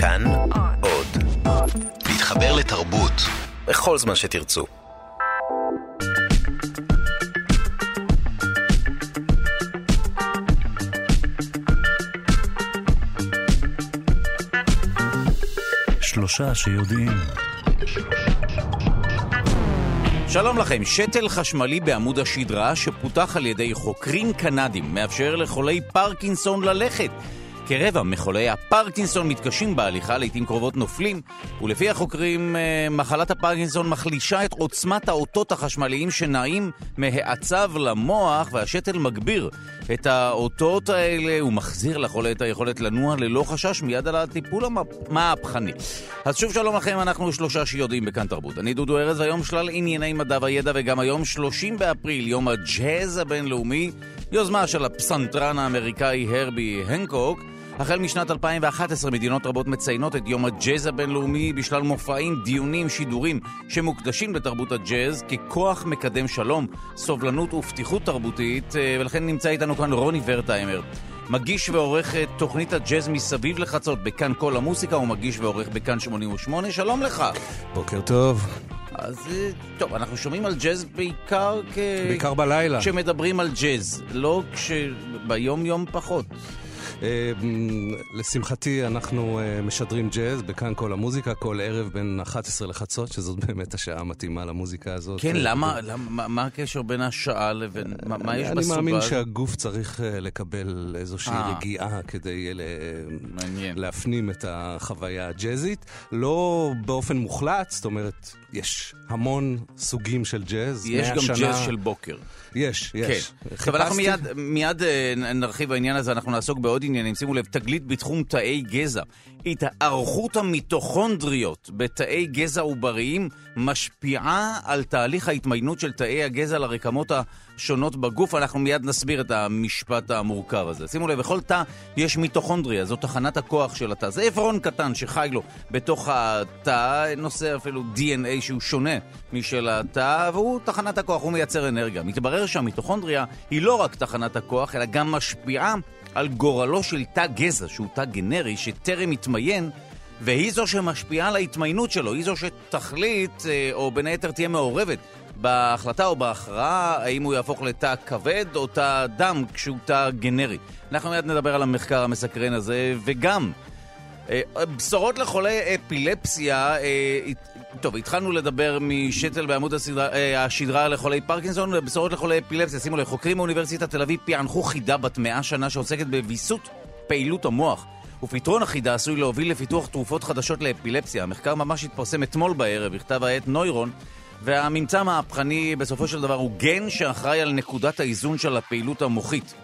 כאן עוד. להתחבר לתרבות בכל זמן שתרצו. שלושה שיודעים. שלום לכם, שתל חשמלי בעמוד השדרה שפותח על ידי חוקרים קנדים מאפשר לחולי פרקינסון ללכת. כרבע מחולי הפרקינסון מתקשים בהליכה, לעיתים קרובות נופלים, ולפי החוקרים, אה, מחלת הפרקינסון מחלישה את עוצמת האותות החשמליים שנעים מהעצב למוח, והשתל מגביר את האותות האלה ומחזיר לחולה את היכולת לנוע ללא חשש מיד על הטיפול המהפכני. אז שוב שלום לכם, אנחנו שלושה שיודעים בכאן תרבות. אני דודו ארז, והיום שלל ענייני מדע וידע, וגם היום 30 באפריל, יום הג'אז הבינלאומי, יוזמה של הפסנתרן האמריקאי הרבי הנקוק. החל משנת 2011 מדינות רבות מציינות את יום הג'אז הבינלאומי בשלל מופעים, דיונים, שידורים שמוקדשים לתרבות הג'אז ככוח מקדם שלום, סובלנות ופתיחות תרבותית, אה, ולכן נמצא איתנו כאן רוני ורטהיימר. מגיש ועורך את תוכנית הג'אז מסביב לחצות בכאן כל המוסיקה, הוא מגיש ועורך בכאן 88, שלום לך. בוקר טוב. אז אה, טוב, אנחנו שומעים על ג'אז בעיקר כ... בעיקר בלילה. כשמדברים על ג'אז, לא כש... ביום יום פחות. אה, לשמחתי אנחנו אה, משדרים ג'אז בכאן כל המוזיקה, כל ערב בין 11 לחצות, שזאת באמת השעה המתאימה למוזיקה הזאת. כן, למה, למה מה הקשר בין השעה לבין, מה, יש בסובה? אני מאמין שהגוף צריך אה, לקבל איזושהי רגיעה כדי להפנים את החוויה הג'אזית. לא באופן מוחלט, זאת אומרת, יש המון סוגים של ג'אז. יש גם ג'אז של בוקר. יש, יש. כן. אבל אנחנו מיד, מיד נרחיב בעניין הזה, אנחנו נעסוק בעוד עניינים. שימו לב, תגלית בתחום תאי גזע. התארכות המיטוכונדריות בתאי גזע עובריים משפיעה על תהליך ההתמיינות של תאי הגזע לרקמות השונות בגוף. אנחנו מיד נסביר את המשפט המורכב הזה. שימו לב, בכל תא יש מיטוכונדריה, זו תחנת הכוח של התא. זה עברון קטן שחי לו בתוך התא, נושא אפילו DNA שהוא שונה משל התא, והוא תחנת הכוח, הוא מייצר אנרגיה. מתברר שהמיטוכונדריה היא לא רק תחנת הכוח, אלא גם משפיעה על גורלו של תא גזע, שהוא תא גנרי, שטרם התמיין, והיא זו שמשפיעה על ההתמיינות שלו, היא זו שתחליט, אה, או בין היתר תהיה מעורבת בהחלטה או בהכרעה, האם הוא יהפוך לתא כבד או תא דם כשהוא תא גנרי. אנחנו מיד נדבר על המחקר המסקרן הזה, וגם אה, בשורות לחולי אפילפסיה, אה, טוב, התחלנו לדבר משתל בעמוד הסדרה, השדרה לחולי פרקינסון, ובשורות לחולי אפילפסיה. שימו לב, חוקרים מאוניברסיטת תל אביב פענחו חידה בת מאה שנה שעוסקת בוויסות פעילות המוח. ופתרון החידה עשוי להוביל לפיתוח תרופות חדשות לאפילפסיה. המחקר ממש התפרסם אתמול בערב, בכתב העת נוירון, והממצא המהפכני בסופו של דבר הוא גן שאחראי על נקודת האיזון של הפעילות המוחית.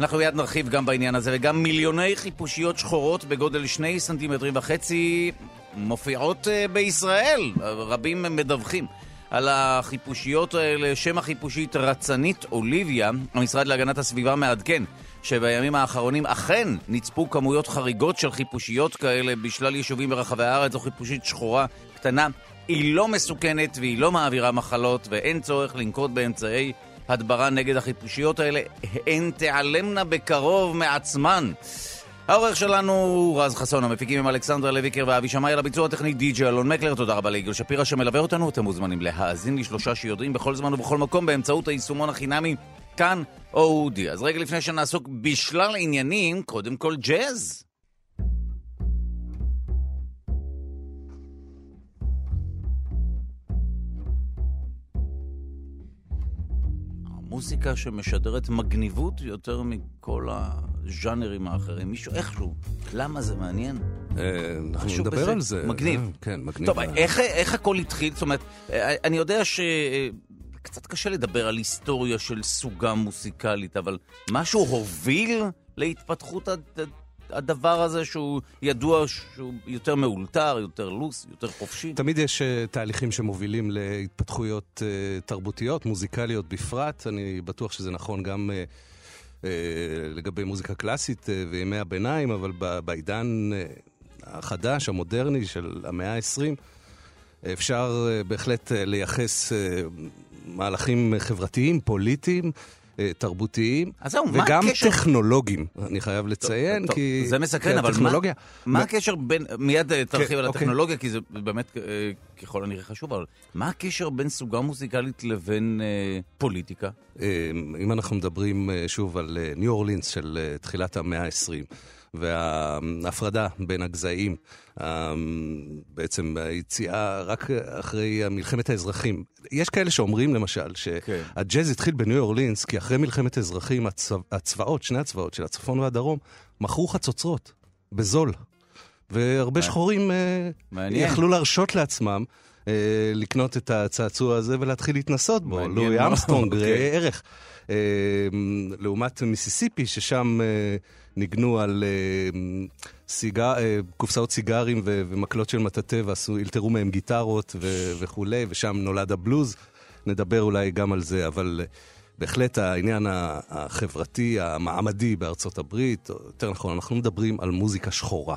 אנחנו מיד נרחיב גם בעניין הזה, וגם מיליוני חיפושיות שחורות בגודל שני סנטימטרים וחצי מופיעות uh, בישראל. רבים מדווחים על החיפושיות האלה. שם החיפושית רצנית אוליביה. המשרד להגנת הסביבה מעדכן שבימים האחרונים אכן נצפו כמויות חריגות של חיפושיות כאלה בשלל יישובים ברחבי הארץ. זו חיפושית שחורה קטנה. היא לא מסוכנת והיא לא מעבירה מחלות ואין צורך לנקוט באמצעי הדברה נגד החיפושיות האלה. הן תיעלמנה בקרוב מעצמן. העורך שלנו הוא רז חסון, המפיקים הם אלכסנדר לויקר ואבי שמאי, על הביצוע הטכני די.ג'י אלון מקלר, תודה רבה ליגאל שפירא שמלווה אותנו, אתם מוזמנים להאזין לשלושה שיודעים בכל זמן ובכל מקום באמצעות היישומון החינמי כאן אודי. אז רגע לפני שנעסוק בשלל עניינים, קודם כל ג'אז. מוזיקה שמשדרת מגניבות יותר מכל הז'אנרים האחרים. מישהו, איכשהו, למה זה מעניין? אה, אנחנו נדבר על זה. מגניב. אה, כן, מגניב. טוב, איך הכל התחיל? זאת אומרת, אה, אני יודע ש... קצת קשה לדבר על היסטוריה של סוגה מוסיקלית, אבל משהו הוביל להתפתחות הדבר הזה שהוא ידוע שהוא יותר מאולתר, יותר לוס, יותר חופשי? תמיד יש uh, תהליכים שמובילים להתפתחויות uh, תרבותיות, מוזיקליות בפרט. אני בטוח שזה נכון גם uh, לגבי מוזיקה קלאסית וימי הביניים, אבל בעידן החדש, המודרני של המאה ה-20, אפשר בהחלט לייחס מהלכים חברתיים, פוליטיים. תרבותיים, זהו, וגם הקשר- טכנולוגיים, אני חייב לציין, טוב, כי... זה מסקרן, אבל מה- הטכנולוגיה... מה הקשר בין, מיד אה, תרחיב כן, על אוקיי. הטכנולוגיה, כי זה באמת אה, ככל הנראה חשוב, אבל מה הקשר בין סוגה מוזיקלית לבין אה, פוליטיקה? אה, אם אנחנו מדברים שוב על ניו אורלינס של תחילת המאה ה-20, וההפרדה בין הגזעים, אה, בעצם היציאה רק אחרי מלחמת האזרחים. יש כאלה שאומרים למשל כן. שהג'אז התחיל בניו אורלינס כי אחרי מלחמת האזרחים הצבא, הצבאות, שני הצבאות של הצפון והדרום, מכרו חצוצרות בזול. והרבה שחורים אה, מעניין. יכלו להרשות לעצמם אה, לקנות את הצעצוע הזה ולהתחיל להתנסות בו. לואי אמסטרונג, אוקיי. ראה ערך. אה, לעומת מיסיסיפי, ששם אה, ניגנו על אה, סיגר, אה, קופסאות סיגרים ו- ומקלות של מטאטא ועשו, אלתרו מהם גיטרות ו- וכולי, ושם נולד הבלוז. נדבר אולי גם על זה, אבל אה, בהחלט העניין החברתי, המעמדי בארצות הברית, יותר נכון, אנחנו מדברים על מוזיקה שחורה.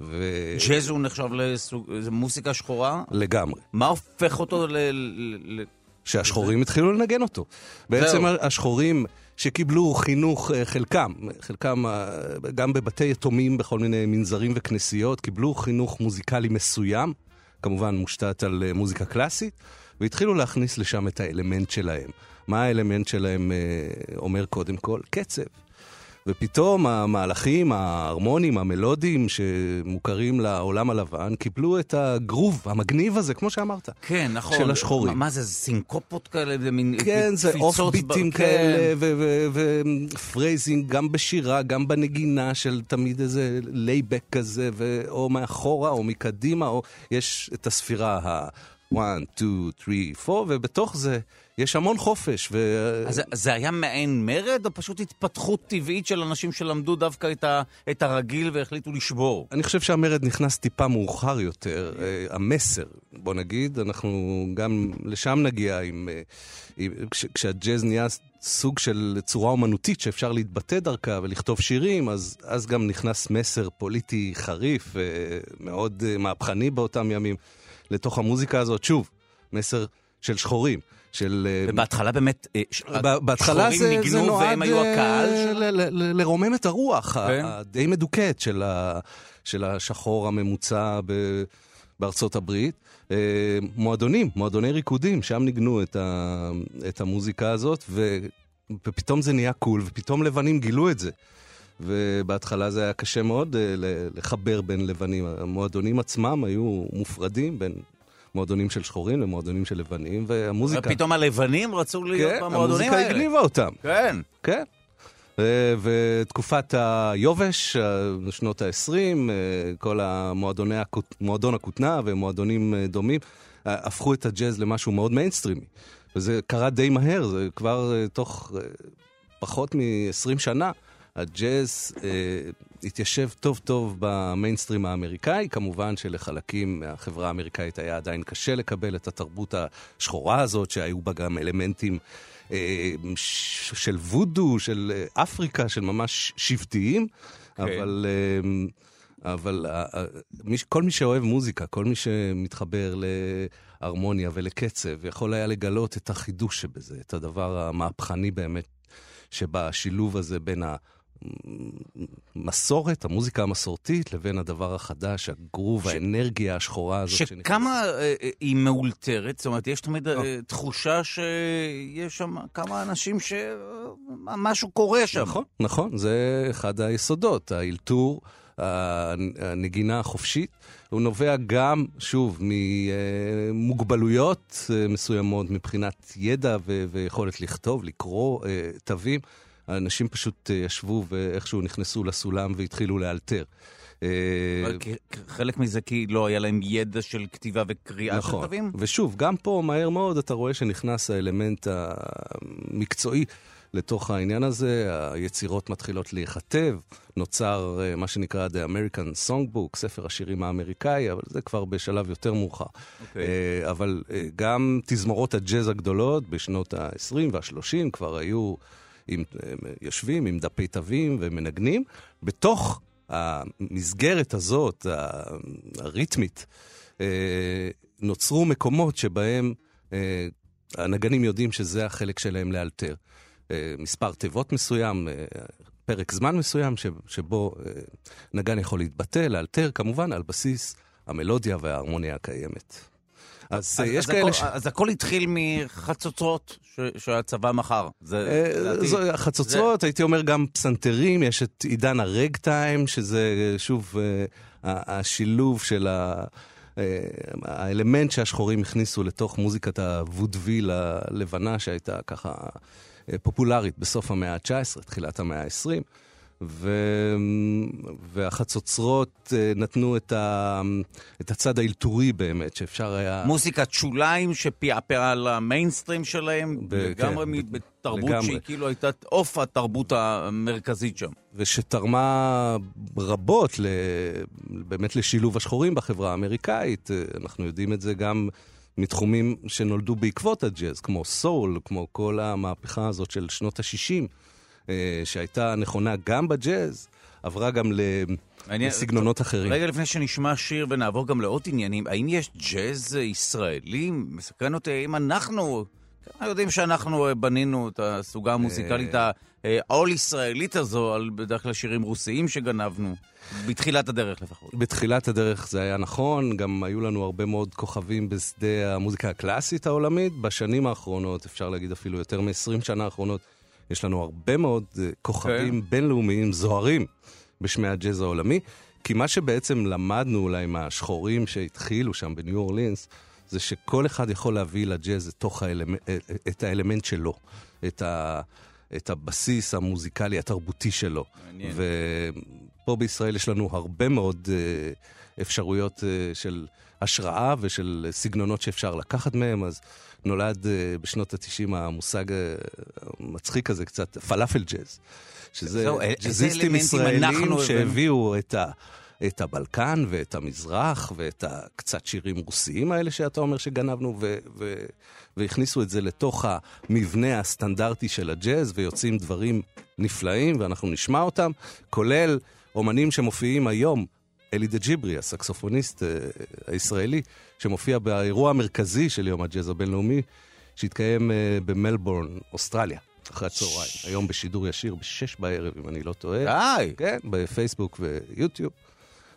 ו... ג'אז הוא נחשב לסוג, זה מוזיקה שחורה? לגמרי. מה הופך אותו ל... ל- שהשחורים התחילו לנגן אותו. בעצם. השחורים שקיבלו חינוך, אה, חלקם, חלקם אה, גם בבתי יתומים בכל מיני מנזרים וכנסיות, קיבלו חינוך מוזיקלי מסוים, כמובן מושתת על אה, מוזיקה קלאסית, והתחילו להכניס לשם את האלמנט שלהם. מה האלמנט שלהם אומר קודם כל? קצב. ופתאום המהלכים ההרמוניים, המלודיים, שמוכרים לעולם הלבן, קיבלו את הגרוב המגניב הזה, כמו שאמרת. כן, נכון. של השחורים. מה, זה, סינקופות כאלה? זה מין כן, זה off beat ים ב- כאלה, ו phrasing, גם בשירה, גם בנגינה של תמיד איזה laid-back כזה, ו- או מאחורה או מקדימה, או יש את הספירה ה... 1, 2, 3, 4, ובתוך זה יש המון חופש. ו... אז זה- היה מעין מרד, או פשוט התפתחות טבעית של אנשים שלמדו דווקא את, ה, את הרגיל והחליטו לשבור? אני חושב שהמרד נכנס טיפה מאוחר יותר. אה, המסר, בוא נגיד, אנחנו גם לשם נגיע עם... אה, עם כש, כשהג'אז נהיה סוג של צורה אומנותית שאפשר להתבטא דרכה ולכתוב שירים, אז, אז גם נכנס מסר פוליטי חריף אה, מהפכני באותם ימים לתוך המוזיקה הזאת. שוב, מסר של שחורים. של... אה, ובהתחלה באמת, אה, בהתחלה זה, זה נועד והם היו אה, הקהל של... ל- ל- ל- לרומם את הרוח כן. הדי מדוכאת של, ה, של השחור הממוצע ב, בארצות הברית. מועדונים, מועדוני ריקודים, שם ניגנו את, ה, את המוזיקה הזאת, ו, ופתאום זה נהיה קול, ופתאום לבנים גילו את זה. ובהתחלה זה היה קשה מאוד לחבר בין לבנים. המועדונים עצמם היו מופרדים בין מועדונים של שחורים למועדונים של לבנים, והמוזיקה... פתאום הלבנים רצו להיות כן, במועדונים המוזיקה האלה. הגניבה אותם. כן. כן. אה, ותקופת היובש, אה, שנות ה-20, כל המועדוני מועדון הכותנה ומועדונים אה, דומים, אה, הפכו את הג'אז למשהו מאוד מיינסטרימי. וזה קרה די מהר, זה כבר אה, תוך אה, פחות מ-20 שנה. הג'אז אה, התיישב טוב טוב במיינסטרים האמריקאי, כמובן שלחלקים מהחברה האמריקאית היה עדיין קשה לקבל את התרבות השחורה הזאת, שהיו בה גם אלמנטים אה, ש- של וודו, של אה, אפריקה, של ממש שבטיים, כן. אבל... אה, אבל אה, אה, כל מי שאוהב מוזיקה, כל מי שמתחבר להרמוניה ולקצב, יכול היה לגלות את החידוש שבזה, את הדבר המהפכני באמת שבשילוב הזה בין המסורת, המוזיקה המסורתית, לבין הדבר החדש, הגרוב, ש- האנרגיה השחורה הזאת. שכמה אה, אה, היא מאולתרת, זאת אומרת, יש תמיד אה, לא. תחושה שיש שם כמה אנשים שמשהו קורה שם. נכון, נכון, זה אחד היסודות, האלתור, הנגינה החופשית, הוא נובע גם, שוב, ממוגבלויות אה, מסוימות מבחינת ידע ו- ויכולת לכתוב, לקרוא אה, תווים. האנשים פשוט אה, ישבו ואיכשהו נכנסו לסולם והתחילו לאלתר. אה, חלק מזה כי לא היה להם ידע של כתיבה וקריאה של נכון. תווים? ושוב, גם פה מהר מאוד אתה רואה שנכנס האלמנט המקצועי לתוך העניין הזה, היצירות מתחילות להיכתב, נוצר אה, מה שנקרא The American Songbook, ספר השירים האמריקאי, אבל זה כבר בשלב יותר מאוחר. אוקיי. אה, אבל גם תזמורות הג'אז הגדולות בשנות ה-20 וה-30 כבר היו עם, אה, יושבים עם דפי תווים ומנגנים. בתוך המסגרת הזאת, הריתמית, אה, נוצרו מקומות שבהם אה, הנגנים יודעים שזה החלק שלהם לאלתר. מספר תיבות מסוים, פרק זמן מסוים, שבו נגן יכול להתבטא, לאלתר, כמובן, על בסיס המלודיה וההרמוניה הקיימת. אז, אז, יש אז כאלה הכל, ש... אז הכל התחיל מחצוצרות שהצבא מכר. זה, אה, לדעתי- זו החצוצרות, הייתי אומר גם פסנתרים, יש את עידן הרג טיים, שזה שוב אה, השילוב של ה... אה, האלמנט שהשחורים הכניסו לתוך מוזיקת הוודוויל הלבנה, שהייתה ככה אה, פופולרית בסוף המאה ה-19, תחילת המאה ה-20. ו... והחצוצרות אה, נתנו את, ה... את הצד האלתורי באמת, שאפשר היה... מוזיקת שוליים שפעפעה על המיינסטרים שלהם, ב- לגמרי כן, מ- בתרבות לגמרי. שהיא כאילו הייתה עוף התרבות המרכזית שם. ושתרמה רבות ל... באמת לשילוב השחורים בחברה האמריקאית. אה, אנחנו יודעים את זה גם מתחומים שנולדו בעקבות הג'אז, כמו סול, כמו כל המהפכה הזאת של שנות ה-60, שהייתה נכונה גם בג'אז, עברה גם ל... מעניין- לסגנונות אחרים. רגע לפני שנשמע שיר ונעבור גם לעוד עניינים, האם יש ג'אז ישראלי? מסקרן אותי, האם אנחנו... יודעים שאנחנו אה, בנינו את הסוגה המוזיקלית העול-ישראלית הזו, על בדרך כלל שירים רוסיים שגנבנו, בתחילת הדרך לפחות. בתחילת הדרך זה היה נכון, גם היו לנו הרבה מאוד כוכבים בשדה המוזיקה הקלאסית העולמית. בשנים האחרונות, אפשר להגיד אפילו יותר מ-20 שנה האחרונות, יש לנו הרבה מאוד אה, כוכבים בינלאומיים זוהרים בשמי הג'אז העולמי. כי מה שבעצם למדנו אולי מהשחורים שהתחילו שם בניו אורלינס, זה שכל אחד יכול להביא לג'אז את, תוך האלמנט, את האלמנט שלו, את, ה, את הבסיס המוזיקלי, התרבותי שלו. מעניין. ופה בישראל יש לנו הרבה מאוד אה, אפשרויות אה, של השראה ושל סגנונות שאפשר לקחת מהם, אז נולד אה, בשנות ה-90 המושג אה, המצחיק הזה קצת, פלאפל ג'אז. שזה זהו, ג'אזיסטים ישראלים? שהביאו את ה... את הבלקן ואת המזרח ואת הקצת שירים רוסיים האלה שאתה אומר שגנבנו ו- ו- והכניסו את זה לתוך המבנה הסטנדרטי של הג'אז ויוצאים דברים נפלאים ואנחנו נשמע אותם, כולל אומנים שמופיעים היום, אלי דה ג'יברי, הסקסופוניסט אה, הישראלי, שמופיע באירוע המרכזי של יום הג'אז הבינלאומי, שהתקיים אה, במלבורן, אוסטרליה. אחרי הצהריים, היום בשידור ישיר בשש בערב, אם אני לא טועה. די! כן, בפייסבוק ויוטיוב.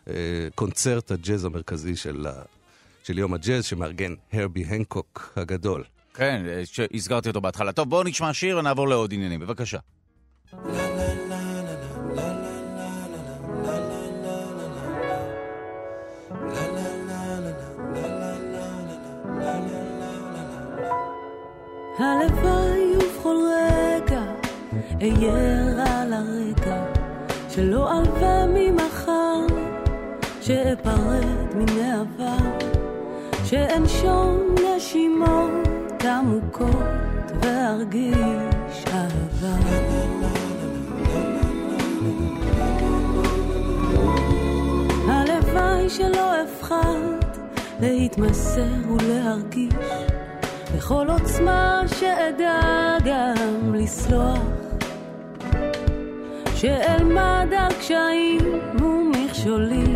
אה, קונצרט הג'אז המרכזי של, של יום הג'אז, שמארגן הרבי הנקוק הגדול. כן, אה, שהזכרתי אותו בהתחלה. טוב, בואו נשמע שיר ונעבור לעוד עניינים. בבקשה. הלוואי ובכל רגע אהיה על הרקע שלא אלווה ממחר שאפרד מן העבר שאנשום נשימות עמוקות וארגיש אהבה. הלוואי שלא אפחד להתמסר ולהרגיש בכל עוצמה שאדע גם לסלוח. שאלמד על קשיים ומכשולים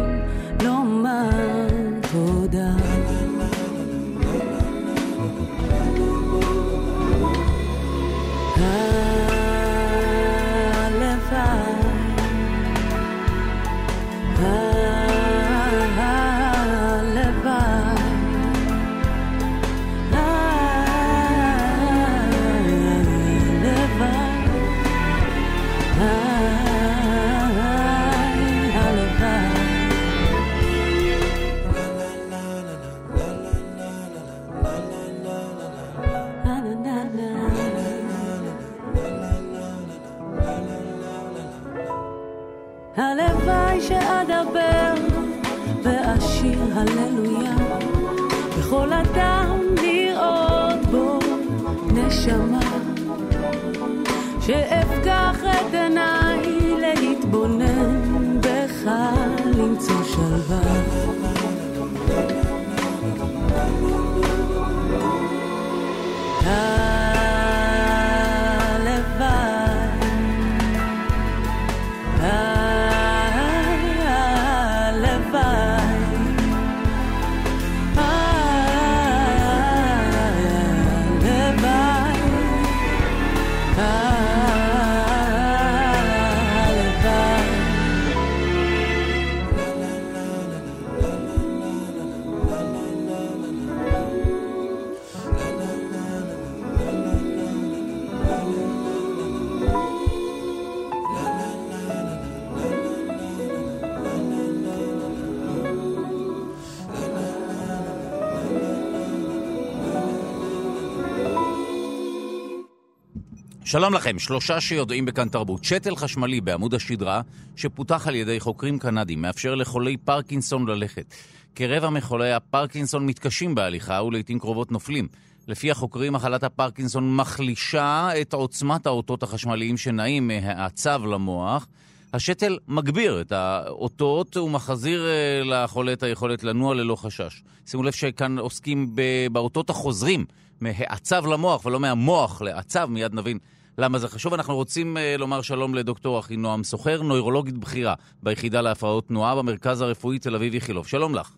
שלום לכם, שלושה שיודעים בכאן תרבות. שתל חשמלי בעמוד השדרה, שפותח על ידי חוקרים קנדים, מאפשר לחולי פרקינסון ללכת. כרבע מחולי הפרקינסון מתקשים בהליכה ולעיתים קרובות נופלים. לפי החוקרים, מחלת הפרקינסון מחלישה את עוצמת האותות החשמליים שנעים מהעצב למוח. השתל מגביר את האותות ומחזיר אה, לחולה את היכולת לנוע ללא חשש. שימו לב שכאן עוסקים באותות החוזרים מהעצב למוח ולא מהמוח לעצב, מיד נבין למה זה חשוב. אנחנו רוצים uh, לומר שלום לדוקטור אחינועם סוחר, נוירולוגית בכירה ביחידה להפרעות תנועה במרכז הרפואי תל אביב איכילוב. שלום לך.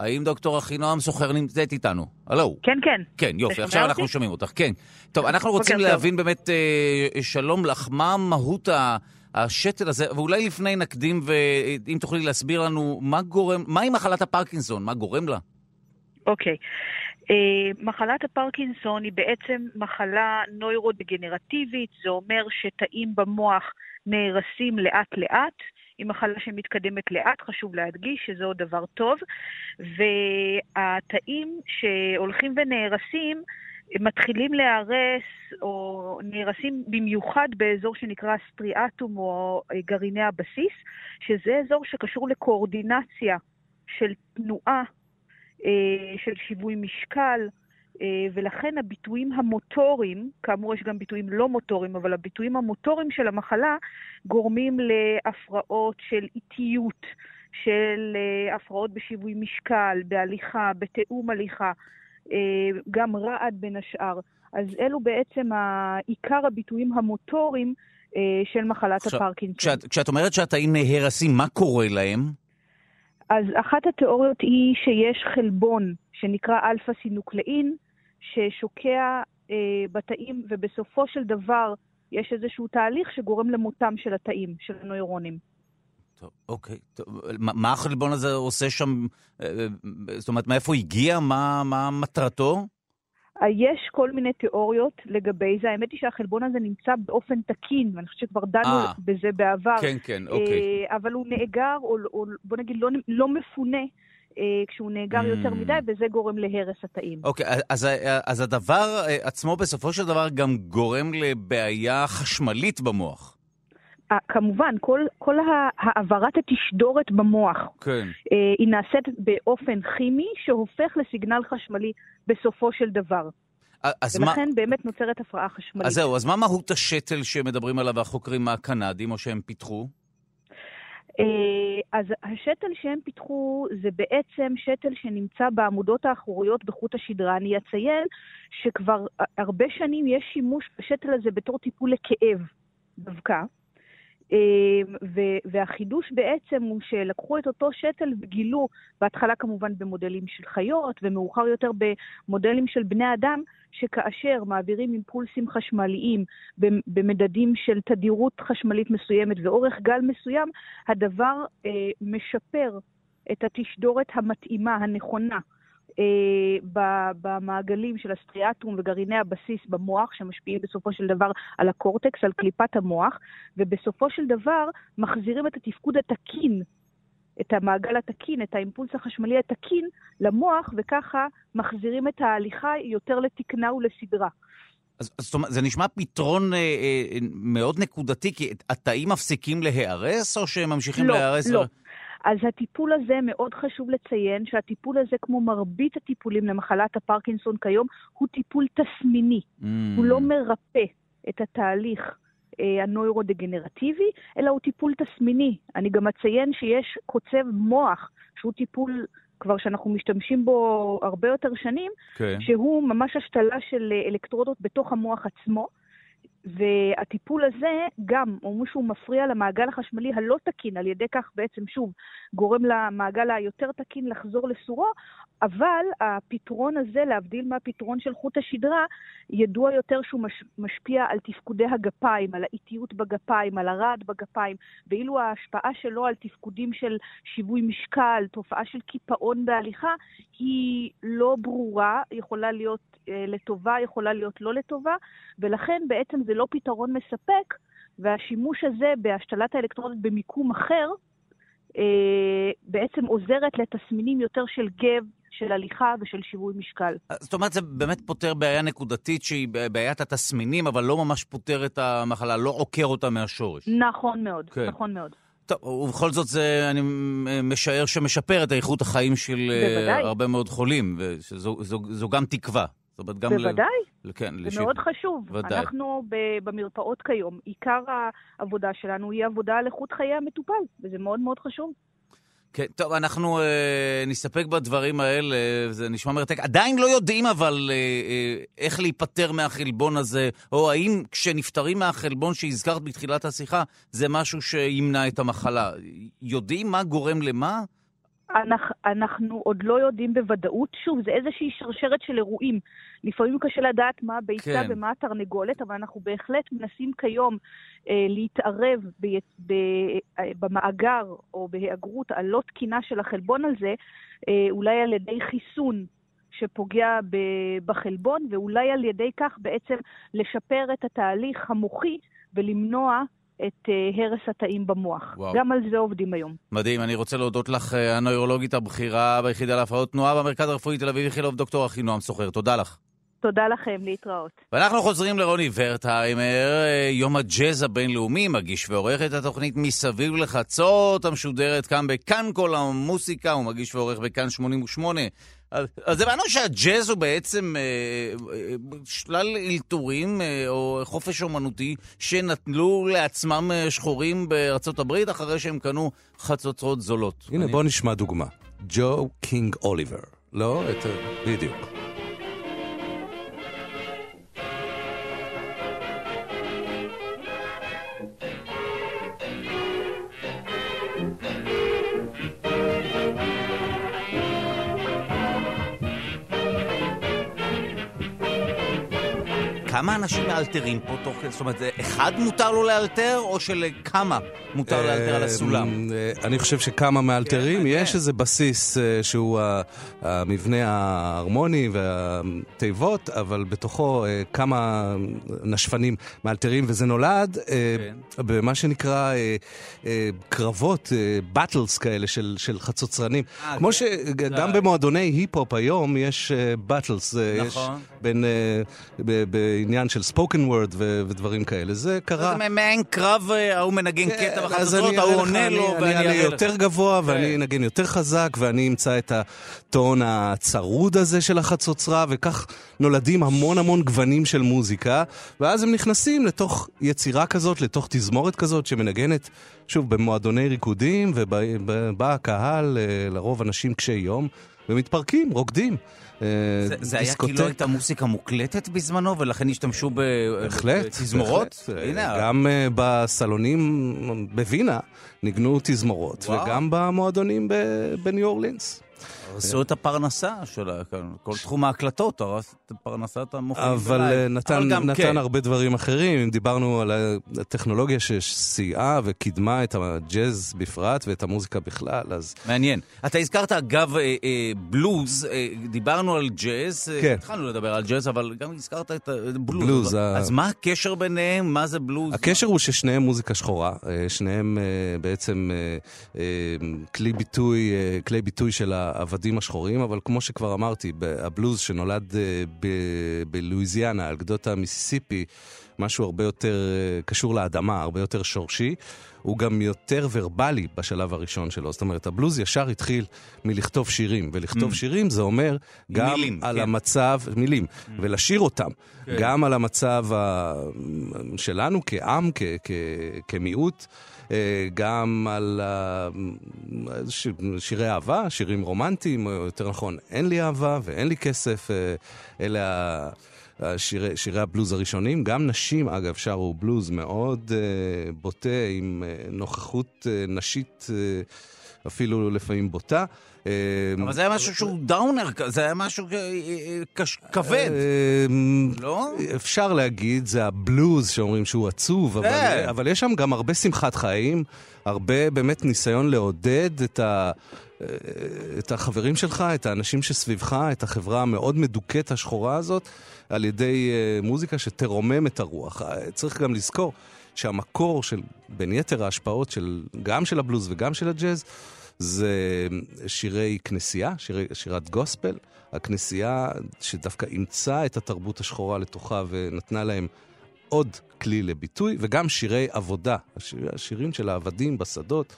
האם דוקטור אחינועם סוחר נמצאת איתנו? הלו. כן, כן. כן, יופי, עכשיו אנחנו שומעים אותך, כן. טוב, אנחנו רוצים להבין באמת, uh, שלום לך, מה מהות השתל הזה, ואולי לפני נקדים, ואם תוכלי להסביר לנו מה גורם, מהי מחלת הפרקינסון, מה גורם לה? אוקיי. Uh, מחלת הפרקינסון היא בעצם מחלה נוירודגנרטיבית, זה אומר שתאים במוח נהרסים לאט-לאט. היא מחלה שמתקדמת לאט, חשוב להדגיש שזה עוד דבר טוב. והתאים שהולכים ונהרסים, מתחילים להיהרס או נהרסים במיוחד באזור שנקרא סטריאטום או גרעיני הבסיס, שזה אזור שקשור לקואורדינציה של תנועה אה, של שיווי משקל, אה, ולכן הביטויים המוטוריים, כאמור יש גם ביטויים לא מוטוריים, אבל הביטויים המוטוריים של המחלה גורמים להפרעות של איטיות, של אה, הפרעות בשיווי משקל, בהליכה, בתיאום הליכה, גם רעד בין השאר. אז אלו בעצם עיקר הביטויים המוטוריים של מחלת עכשיו, הפרקינסון. כשאת, כשאת אומרת שהתאים נהרסים, מה קורה להם? אז אחת התיאוריות היא שיש חלבון שנקרא אלפא-סינוקלאין, ששוקע אה, בתאים, ובסופו של דבר יש איזשהו תהליך שגורם למותם של התאים, של הנוירונים. טוב, אוקיי. טוב, מה, החלבון הזה עושה שם? אה, אה, זאת אומרת, מאיפה הגיע? מה, מה מטרתו? יש כל מיני תיאוריות לגבי זה. האמת היא שהחלבון הזה נמצא באופן תקין, ואני חושבת שכבר דנו אה, אה. בזה בעבר. כן, כן, אוקיי. אבל הוא נאגר, או, או בוא נגיד, לא, לא מפונה. כשהוא נאגר mm. יותר מדי, וזה גורם להרס התאים. אוקיי, אז, אז הדבר עצמו בסופו של דבר גם גורם לבעיה חשמלית במוח. כמובן, כל, כל העברת התשדורת במוח, כן. היא נעשית באופן כימי שהופך לסיגנל חשמלי בסופו של דבר. אז ולכן מה... באמת נוצרת הפרעה חשמלית. אז זהו, אז מה מהות השתל שמדברים עליו החוקרים הקנדים, או שהם פיתחו? אז השתל שהם פיתחו זה בעצם שתל שנמצא בעמודות האחוריות בחוט השדרה. אני אציין שכבר הרבה שנים יש שימוש בשתל הזה בתור טיפול לכאב דווקא. אמ, והחידוש בעצם הוא שלקחו את אותו שתל וגילו, בהתחלה כמובן במודלים של חיות, ומאוחר יותר במודלים של בני אדם, שכאשר מעבירים אימפולסים חשמליים במדדים של תדירות חשמלית מסוימת ואורך גל מסוים, הדבר אה, משפר את התשדורת המתאימה, הנכונה. אה, במעגלים של הסטריאטרום וגרעיני הבסיס במוח, שמשפיעים בסופו של דבר על הקורטקס, על קליפת המוח, ובסופו של דבר מחזירים את התפקוד התקין, את המעגל התקין, את האימפולס החשמלי התקין למוח, וככה מחזירים את ההליכה יותר לתקנה ולסדרה. אז זאת אומרת, זה נשמע פתרון אה, אה, מאוד נקודתי, כי התאים מפסיקים להיהרס, או שהם ממשיכים לא, להיהרס? לא, לא. אז הטיפול הזה, מאוד חשוב לציין שהטיפול הזה, כמו מרבית הטיפולים למחלת הפרקינסון כיום, הוא טיפול תסמיני. Mm. הוא לא מרפא את התהליך אה, הנוירודגנרטיבי, אלא הוא טיפול תסמיני. אני גם אציין שיש קוצב מוח, שהוא טיפול כבר שאנחנו משתמשים בו הרבה יותר שנים, כן. שהוא ממש השתלה של אלקטרודות בתוך המוח עצמו. והטיפול הזה גם, אומרים שהוא מפריע למעגל החשמלי הלא תקין, על ידי כך בעצם, שוב, גורם למעגל היותר תקין לחזור לסורו, אבל הפתרון הזה, להבדיל מהפתרון של חוט השדרה, ידוע יותר שהוא מש, משפיע על תפקודי הגפיים, על האיטיות בגפיים, על הרעד בגפיים, ואילו ההשפעה שלו על תפקודים של שיווי משקל, תופעה של קיפאון בהליכה, היא לא ברורה, יכולה להיות אה, לטובה, יכולה להיות לא לטובה, ולכן בעצם זה לא פתרון מספק, והשימוש הזה בהשתלת האלקטרודות במיקום אחר, אה, בעצם עוזרת לתסמינים יותר של גב, של הליכה ושל שיווי משקל. זאת אומרת, זה באמת פותר בעיה נקודתית שהיא בעיית התסמינים, אבל לא ממש פותר את המחלה, לא עוקר אותה מהשורש. נכון מאוד, כן. נכון מאוד. טוב, ובכל זאת זה, אני משער שמשפר את איכות החיים של אה, בוודאי. הרבה מאוד חולים, וזו גם תקווה. אומרת, גם... בוודאי. ל... כן, זה לש... מאוד חשוב. ודאי. אנחנו במרפאות כיום, עיקר העבודה שלנו היא עבודה על איכות חיי המטופל, וזה מאוד מאוד חשוב. כן, טוב, אנחנו אה, נסתפק בדברים האלה, זה נשמע מרתק. עדיין לא יודעים אבל אה, אה, איך להיפטר מהחלבון הזה, או האם כשנפטרים מהחלבון שהזכרת בתחילת השיחה, זה משהו שימנע את המחלה. יודעים מה גורם למה? אנחנו, אנחנו עוד לא יודעים בוודאות. שוב, זה איזושהי שרשרת של אירועים. לפעמים קשה לדעת מה הביצה כן. ומה התרנגולת, אבל אנחנו בהחלט מנסים כיום אה, להתערב ב, ב, אה, במאגר או בהיאגרות הלא תקינה של החלבון הזה, אה, אולי על ידי חיסון שפוגע ב, בחלבון, ואולי על ידי כך בעצם לשפר את התהליך המוחי ולמנוע את uh, הרס התאים במוח. וואו. גם על זה עובדים היום. מדהים, אני רוצה להודות לך, אה, הנוירולוגית הבכירה ביחידה להפרעות תנועה במרכז הרפואי תל אביב איכילוב, דוקטור אחינועם סוחר. תודה לך. תודה לכם, להתראות. ואנחנו חוזרים לרוני ורטהיימר, אה, יום הג'אז הבינלאומי, מגיש ועורך את התוכנית מסביב לחצות, המשודרת כאן בכאן כל המוסיקה, הוא מגיש ועורך בכאן 88. אז הבנו שהג'אז הוא בעצם אה, אה, שלל אלתורים אה, או חופש אומנותי שנטלו לעצמם שחורים בארצות הברית אחרי שהם קנו חצוצרות זולות. הנה, אני... בוא נשמע דוגמה. ג'ו קינג אוליבר. לא? את... בדיוק. כמה אנשים מאלתרים פה תוך כדי? זאת אומרת, אחד מותר לו לאלתר, או שלכמה מותר לאלתר על הסולם? אה, אני חושב שכמה מאלתרים. כן, יש איזה בסיס אה, שהוא המבנה ההרמוני והתיבות, אבל בתוכו אה, כמה נשפנים מאלתרים, וזה נולד כן. במה שנקרא קרבות, באטלס כאלה של חצוצרנים. כמו כן. שגם במועדוני היפ-הופ היום יש באטלס. נכון. בין... עניין של ספוקן וורד ודברים כאלה. זה קרה... זה מעין קרב, אה, ההוא מנגן כן, קטע בחצוצרות, ההוא עונה לו, ואני אענה לך. יותר גבוה, ואני כן. אנגן יותר חזק, ואני אמצא את הטון הצרוד הזה של החצוצרה, וכך נולדים המון המון גוונים של מוזיקה, ואז הם נכנסים לתוך יצירה כזאת, לתוך תזמורת כזאת שמנגנת, שוב, במועדוני ריקודים, ובא הקהל, אה, לרוב אנשים קשי יום, ומתפרקים, רוקדים. אה, זה, זה היה כאילו הייתה מוזיקה מוקלטת בזמנו, ולכן השתמשו בתזמורות? בהחלט. גם אה, בסלונים בווינה ניגנו תזמורות, וגם במועדונים בניו אורלינס. הרסו את הפרנסה של כל תחום ההקלטות, הרס את פרנסת המופעים. אבל אה, נתן, נתן כן. הרבה דברים אחרים. אם דיברנו על הטכנולוגיה שסייעה וקידמה את הג'אז בפרט ואת המוזיקה בכלל, אז... מעניין. אתה הזכרת, אגב, אה, אה, בלוז, אה, דיברנו על ג'אז, אה, כן. התחלנו לדבר על ג'אז, אבל גם הזכרת את הבלוז. בלוז, אז ה... מה הקשר ביניהם? מה זה בלוז? הקשר מה? הוא ששניהם מוזיקה שחורה. אה, שניהם אה, בעצם אה, אה, כלי ביטוי, אה, כלי ביטוי של העבדים. העבדים השחורים, אבל כמו שכבר אמרתי, הבלוז שנולד אה, בלואיזיאנה, על גדות המיסיסיפי, משהו הרבה יותר אה, קשור לאדמה, הרבה יותר שורשי. הוא גם יותר ורבלי בשלב הראשון שלו. זאת אומרת, הבלוז ישר התחיל מלכתוב שירים, ולכתוב mm. שירים זה אומר גם מילים, על כן. המצב, מילים, mm. ולשיר אותם, כן. גם על המצב ה... שלנו כעם, כ... כ... כמיעוט. אה, גם על שירי אהבה, שירים רומנטיים, או יותר נכון, אין לי אהבה ואין לי כסף, אה, אלה שירי, שירי הבלוז הראשונים. גם נשים, אגב, שרו בלוז מאוד uh, בוטה, עם נוכחות נשית אפילו לפעמים בוטה. אבל זה היה משהו שהוא דאונר, זה היה משהו כבד, לא? אפשר להגיד, זה הבלוז שאומרים שהוא עצוב, אבל, כן. אבל יש שם גם הרבה שמחת חיים, הרבה באמת ניסיון לעודד את ה... את החברים שלך, את האנשים שסביבך, את החברה המאוד מדוכאת השחורה הזאת, על ידי מוזיקה שתרומם את הרוח. צריך גם לזכור שהמקור של, בין יתר ההשפעות של, גם של הבלוז וגם של הג'אז, זה שירי כנסייה, שירי, שירת גוספל. הכנסייה שדווקא אימצה את התרבות השחורה לתוכה ונתנה להם עוד כלי לביטוי, וגם שירי עבודה, השיר, השירים של העבדים בשדות,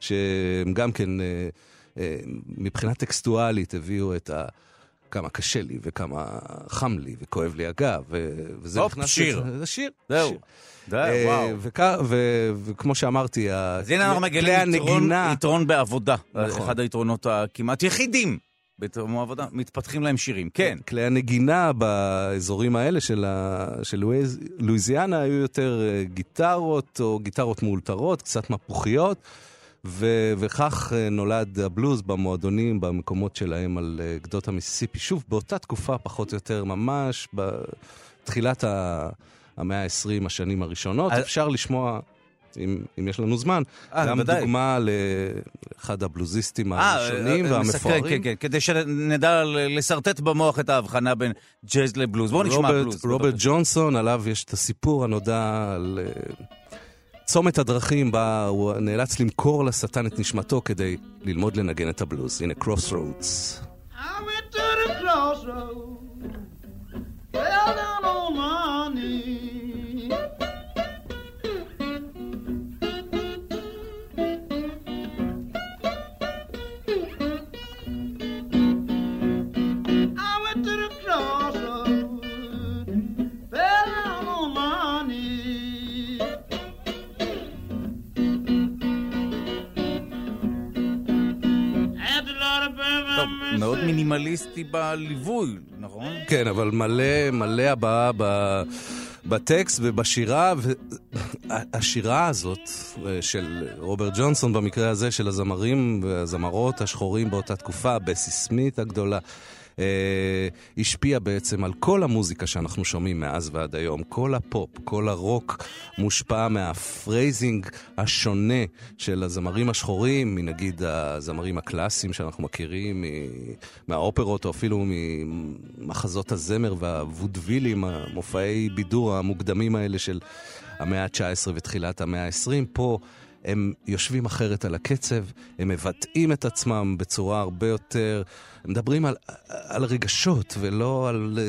שהם גם כן, אה, אה, מבחינה טקסטואלית, הביאו את ה... כמה קשה לי וכמה חם לי וכואב לי הגב, ו- וזה הופ, נכנס... שיר. לזה- זה שיר. זהו. שיר. די, אה, וואו. וכ- ו- וכמו שאמרתי, אז הנה אנחנו מגלים יתרון. יתרון בעבודה. נכון. אחד היתרונות הכמעט יחידים בתחום העבודה. מתפתחים להם שירים, כן. כלי הנגינה באזורים האלה של, ה... של לואיז... לואיזיאנה היו יותר אה, גיטרות או גיטרות מאולתרות, קצת מפוחיות, ו... וכך אה, נולד הבלוז במועדונים, במקומות שלהם על אה, גדות המיסיסיפי. שוב, באותה תקופה, פחות או יותר, ממש בתחילת ה... המאה ה-20, השנים הראשונות. אז- אפשר לשמוע, אם, אם יש לנו זמן, אה, גם בוודאי. דוגמה לאחד הבלוזיסטים אה, הראשונים אה, והמפוארים. כן, כן, כדי שנדע לשרטט במוח את ההבחנה בין ג'אז לבלוז. בואו נשמע בלוז. רוברט ג'ונסון, עליו יש את הסיפור הנודע על אה, צומת הדרכים בה הוא נאלץ למכור לשטן את נשמתו כדי ללמוד לנגן את הבלוז. הנה the crossroads, fell down on my knees. My מאוד. מינימליסטי בליווי, נכון? כן, אבל מלא, מלא הבעה ב... בטקסט ובשירה, והשירה הזאת אה, של רוברט ג'ונסון במקרה הזה, של הזמרים והזמרות השחורים באותה תקופה, בסי סמית הגדולה, אה, השפיעה בעצם על כל המוזיקה שאנחנו שומעים מאז ועד היום. כל הפופ, כל הרוק מושפע מה phrasing השונה של הזמרים השחורים, מנגיד הזמרים הקלאסיים שאנחנו מכירים, מהאופרות או אפילו ממחזות הזמר והוודווילים, המופעי בידור המוקדמים האלה של המאה ה-19 ותחילת המאה ה-20. פה הם יושבים אחרת על הקצב, הם מבטאים את עצמם בצורה הרבה יותר... מדברים על, על רגשות ולא על אה,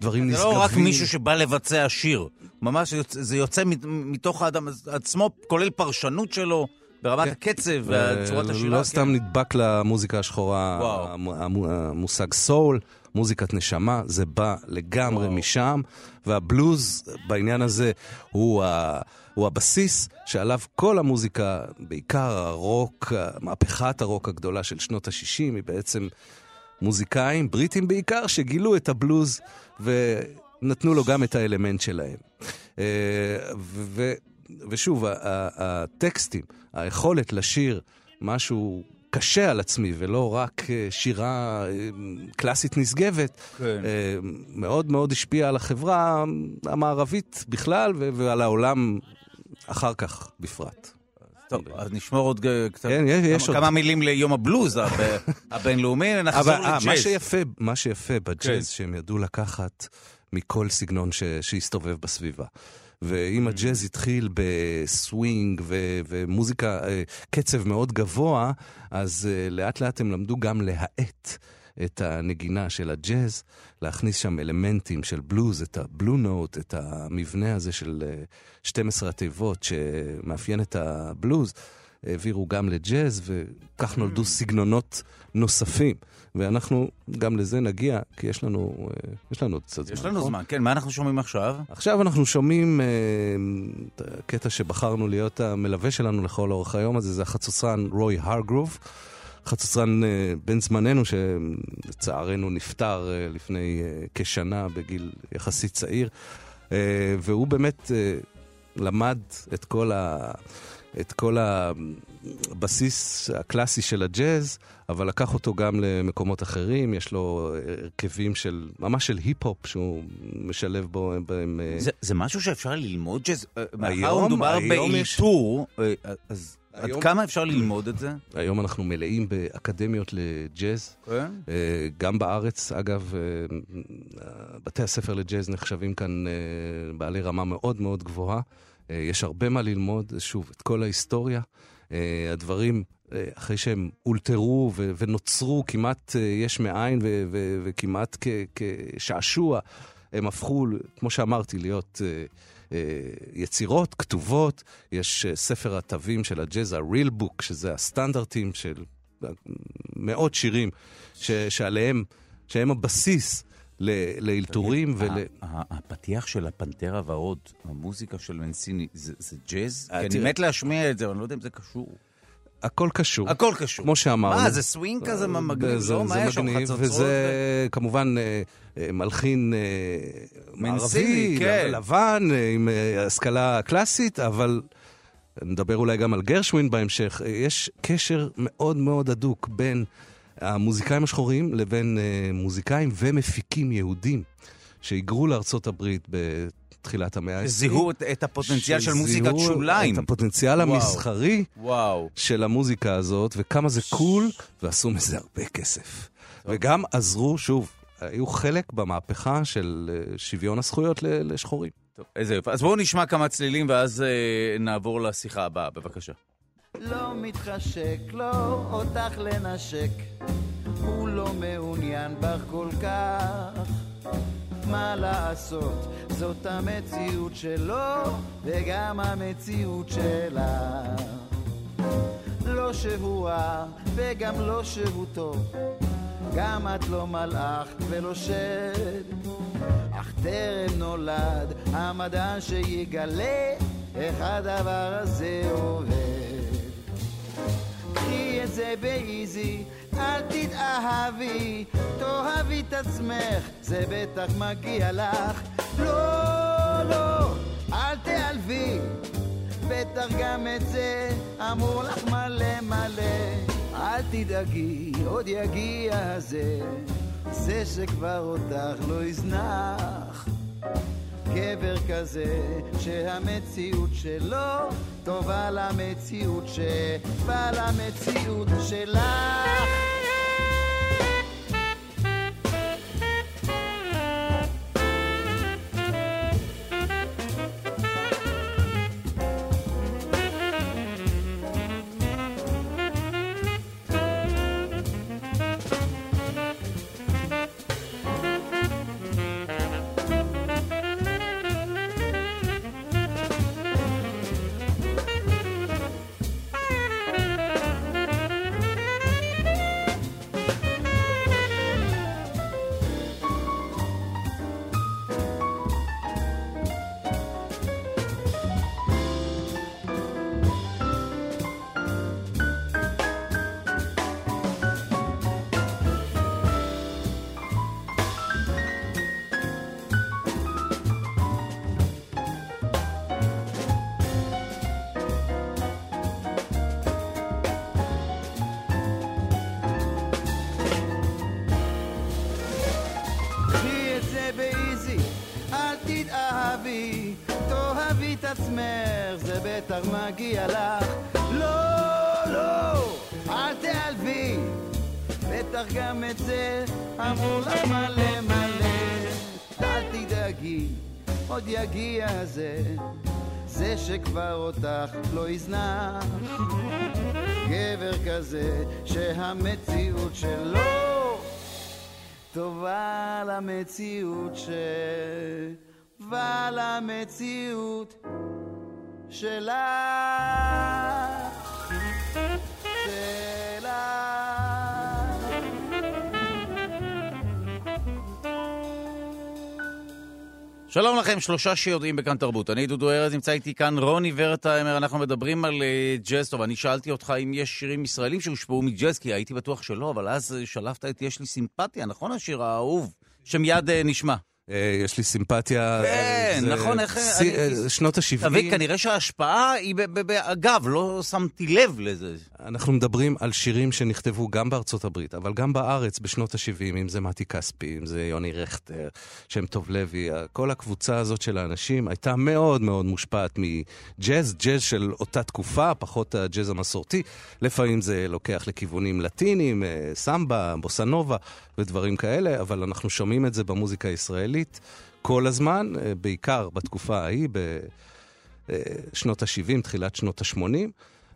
דברים זה נשגבים. לא רק מישהו שבא לבצע שיר. ממש זה יוצא מת- מתוך האדם עצמו, כולל פרשנות שלו, ברמת הקצב וצורת אה, השירה. לא סתם נדבק למוזיקה השחורה, וואו. המ- המ- המושג סול, מוזיקת נשמה, זה בא לגמרי וואו. משם, והבלוז בעניין הזה הוא, ה, הוא הבסיס שעליו כל המוזיקה, בעיקר הרוק, מהפכת הרוק הגדולה של שנות ה-60, היא בעצם מוזיקאים, בריטים בעיקר, שגילו את הבלוז ונתנו לו גם את האלמנט שלהם. אה, ו- ושוב, הטקסטים, היכולת לשיר משהו קשה על עצמי, ולא רק אה, שירה אה, קלאסית נשגבת, כן. מאוד מאוד השפיעה על החברה המערבית בכלל ועל העולם אחר כך בפרט. טוב, אז נשמור עוד קצת, כן, יש- יש כמה, עוד. כמה מילים ליום הבלוז הב- הבינלאומי, נחזור אבל אה, מה לג'אז. שיפה, מה שיפה בג'אז, כן. שהם ידעו לקחת מכל סגנון ש, שהסתובב בסביבה. ואם Mm. הג'אז התחיל בסווינג ו- ומוזיקה, אה, קצב מאוד גבוה, אז אה, לאט לאט הם למדו גם להאט את הנגינה של הג'אז, להכניס שם אלמנטים של בלוז, את הבלו נוט, את המבנה הזה של אה, 12 התיבות שמאפיין את הבלוז. העבירו גם לג'אז, וכך נולדו סגנונות נוספים. ואנחנו גם לזה נגיע, כי יש לנו, אה, יש לנו עוד קצת זמן. יש לנו נכון? זמן, כן, מה אנחנו שומעים עכשיו? עכשיו אנחנו שומעים אה, את הקטע שבחרנו להיות המלווה שלנו לכל אורך היום הזה, זה החצוצרן רוי הרגרוב. חצוצרן אה, בן זמננו, שלצערנו נפטר אה, לפני אה, כשנה בגיל יחסית צעיר, והוא באמת למד את כל ה... את כל הבסיס הקלאסי של הג'אז, אבל לקח אותו גם למקומות אחרים, יש לו הרכבים של, ממש של היפ-הופ שהוא משלב בו. אה, זה, זה משהו שאפשר ללמוד ג'אז? מאחר היום- היום יש- באלתור, אה, עד כמה אפשר ללמוד את זה? היום אנחנו מלאים באקדמיות לג'אז, כן. אה, גם בארץ, אגב, אה, בתי הספר לג'אז נחשבים כאן אה, בעלי רמה מאוד מאוד גבוהה. אה, יש הרבה מה ללמוד, שוב, את כל ההיסטוריה, אה, הדברים, אה, אחרי שהם אולתרו ונוצרו כמעט אה, יש מאין וכמעט כשעשוע, הם הפכו, כמו שאמרתי, להיות אה, אה, יצירות כתובות. יש אה, ספר התווים של הג'אז, ה-real book, שזה הסטנדרטים של אה, מאות שירים ש- שעליהם, שהם הבסיס לאלתורים ול... הפתיח של הפנתרה ועוד, המוזיקה של מנסיני, זה זה ג'אז? כי אני מת להשמיע את זה, אבל אני לא יודע אם זה קשור. הכל קשור. הכל קשור. כמו שאמרנו. מה, זה סווינג כזה מגניב? זה, לא, מה זה יש שם? חצוצרות? וזה כמובן אה, אה, מלחין אה, מערבי, כן. לבן, עם השכלה קלאסית, אבל נדבר אולי גם על גרשווין בהמשך. יש קשר מאוד מאוד הדוק בין המוזיקאים השחורים לבין מוזיקאים ומפיקים יהודים שהיגרו לארצות הברית בתחילת המאה ה-20. זיהו את- את הפוטנציאל של מוזיקת שוליים. את הפוטנציאל וואו. המסחרי. וואו. של המוזיקה הזאת, וכמה זה קול, ועשו מזה הרבה כסף. וגם עזרו, שוב, היו חלק במהפכה של אה, שוויון הזכויות לשחורים. טוב, איזה יופי. אז בואו נשמע כמה צלילים ואז אה, נעבור לשיחה הבאה, בבקשה. לא מתחשק לו אותך לנשק, הוא לא מעוניין בך כל כך. מה לעשות, זאת המציאות שלו, וגם המציאות שלה. לא שהוא רע, וגם לא שהוא טוב, גם את לא מלאך ולא שד. אך טרם נולד המדען שיגלה איך הדבר הזה עובד. קחי את זה באיזי, אל תתאהבי, תאהבי את עצמך, זה בטח מגיע לך. לא, לא, אל תיעלבי, בטח גם את זה אמור לך מלא מלא. אל תדאגי, עוד יגיע זה, זה שכבר אותך לא יזנח. גבר כזה שהמציאות שלו טובה למציאות שבא למציאות שלך לך. לא, לא, אל תיעלבי, בטח גם את זה אמרו לך מלא מלא. אל תדאגי, עוד יגיע זה, זה שכבר אותך לא יזנח. גבר כזה שהמציאות שלו טובה למציאות ש... ולמציאות שלך. שלום לכם, שלושה שיודעים בכאן תרבות. אני דודו ארז, נמצא איתי כאן רוני ורטהיימר, אנחנו מדברים על אה, ג'אז. טוב, אני שאלתי אותך אם יש שירים ישראלים שהושפעו מג'אז, כי הייתי בטוח שלא, אבל אז אה, שלפת את "יש לי סימפתיה", נכון השיר האהוב? שמיד אה, נשמע. אה, יש לי סימפתיה. כן, זה נכון, איך- אה, שנות ה-70. תבין, כנראה שההשפעה היא ב- ב- באגב, לא שמתי לב לזה. אנחנו מדברים על שירים שנכתבו גם בארצות הברית, אבל גם בארץ בשנות ה-70, אם זה מתי כספי, אם זה יוני רכטר, שם טוב לוי, כל הקבוצה הזאת של האנשים הייתה מאוד מאוד מושפעת מג'אז, ג'אז של אותה תקופה, פחות הג'אז המסורתי. לפעמים זה לוקח לכיוונים לטינים, אה, סמבה, בוסנובה ודברים כאלה, אבל אנחנו שומעים את זה במוזיקה הישראלית כל הזמן, אה, בעיקר בתקופה ההיא, בשנות ה-70, תחילת שנות ה-80.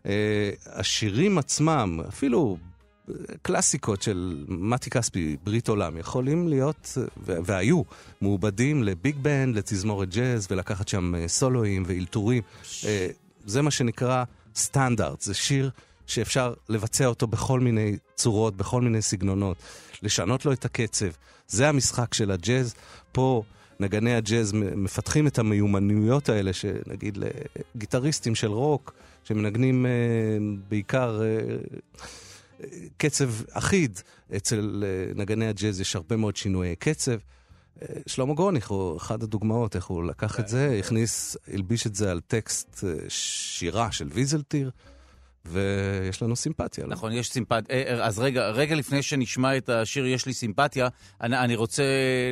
אה, השירים עצמם, אפילו קלאסיקות של מתי כספי, ברית עולם, יכולים להיות, והיו, מעובדים לביג בנד, לתזמורת ג'אז, ולקחת שם אה, סולואים ואילתורים. אה, זה מה שנקרא סטנדרט, זה שיר שאפשר לבצע אותו בכל מיני צורות, בכל מיני סגנונות, לשנות לו את הקצב. זה המשחק של הג'אז. פה נגני הג'אז מפתחים את המיומנויות האלה, שנגיד לגיטריסטים של רוק, שמנגנים אה, בעיקר... אה, קצב אחיד. אצל אה, נגני הג'אז יש הרבה מאוד שינויי קצב. שלמה גרוניך הוא אחת הדוגמאות, איך הוא לקח את זה, הכניס, הלביש את זה על טקסט שירה של ויזלטיר. ויש לנו סימפתיה. לא? נכון, יש סימפתיה. אז רגע, רגע לפני שנשמע את השיר "יש לי סימפתיה", אני, אני רוצה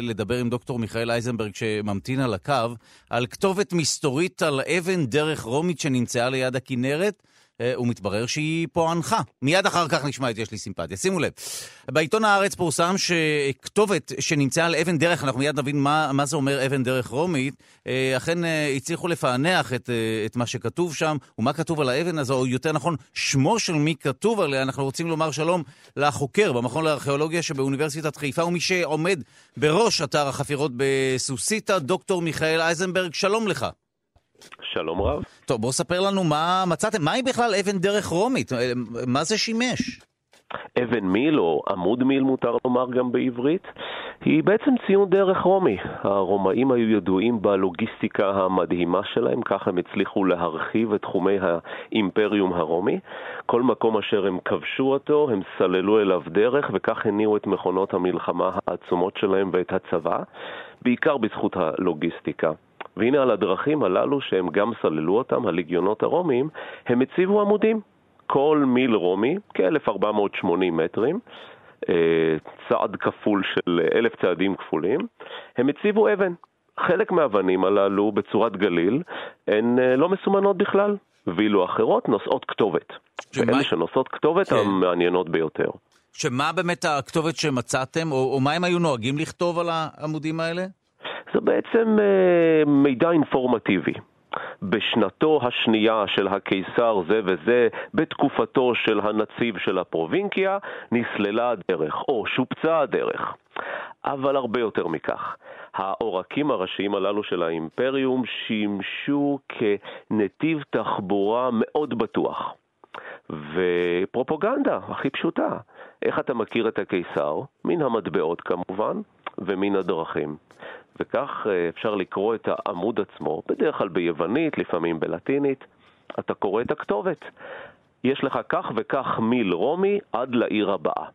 לדבר עם דוקטור מיכאל אייזנברג שממתין על הקו, על כתובת מסתורית על אבן דרך רומית שנמצאה ליד הכנרת, אה, ומתברר שהיא פוענחה. מיד אחר כך נשמע את יש לי סימפתיה. שימו לב, בעיתון הארץ פורסם שכתובת שנמצאה על אבן דרך, אנחנו מיד נבין מה, מה זה אומר אבן דרך רומית, אה, אכן אה, הצליחו לפענח את, את מה שכתוב שם, ומה כתוב על האבן הזו, או יותר נכון, שמו של מי כתוב עליה. אנחנו רוצים לומר שלום לחוקר במכון לארכיאולוגיה שבאוניברסיטת חיפה, ומי שעומד בראש אתר החפירות בסוסיתא, דוקטור מיכאל אייזנברג, שלום לך. שלום רב. טוב, בואו ספר לנו מה מצאתם, מהי בכלל אבן דרך רומית? מה זה שימש? אבן מיל או עמוד מיל מותר לומר גם בעברית, היא בעצם ציון דרך רומי. הרומאים היו ידועים בלוגיסטיקה המדהימה שלהם, כך הם הצליחו להרחיב את תחומי האימפריום הרומי. כל מקום אשר הם כבשו אותו, הם סללו אליו דרך, וכך הניעו את מכונות המלחמה העצומות שלהם ואת הצבא, בעיקר בזכות הלוגיסטיקה. והנה על הדרכים הללו שהם גם סללו אותם, הליגיונות הרומיים, הם הציבו עמודים. כל מיל רומי, כ-1480 מטרים, אה, צעד כפול של אלף צעדים כפולים, הם הציבו אבן. חלק מהאבנים הללו בצורת גליל הן אה, לא מסומנות בכלל, ואילו אחרות נושאות כתובת. שמה... ואלה שנושאות כתובת כן. המעניינות ביותר. שמה באמת הכתובת שמצאתם, או, או מה הם היו נוהגים לכתוב על העמודים האלה? זה בעצם אה, מידע אינפורמטיבי. בשנתו השנייה של הקיסר זה וזה, בתקופתו של הנציב של הפרובינקיה, נסללה הדרך, או שופצה הדרך. אבל הרבה יותר מכך. העורקים הראשיים הללו של האימפריום שימשו כנתיב תחבורה מאוד בטוח. ופרופוגנדה הכי פשוטה. איך אתה מכיר את הקיסר? מן המטבעות כמובן, ומן הדרכים. וכך אה, אפשר לקרוא את העמוד עצמו, בדרך כלל ביוונית, לפעמים בלטינית. אתה קורא את הכתובת. יש לך כך וכך מיל רומי עד לעיר הבאה.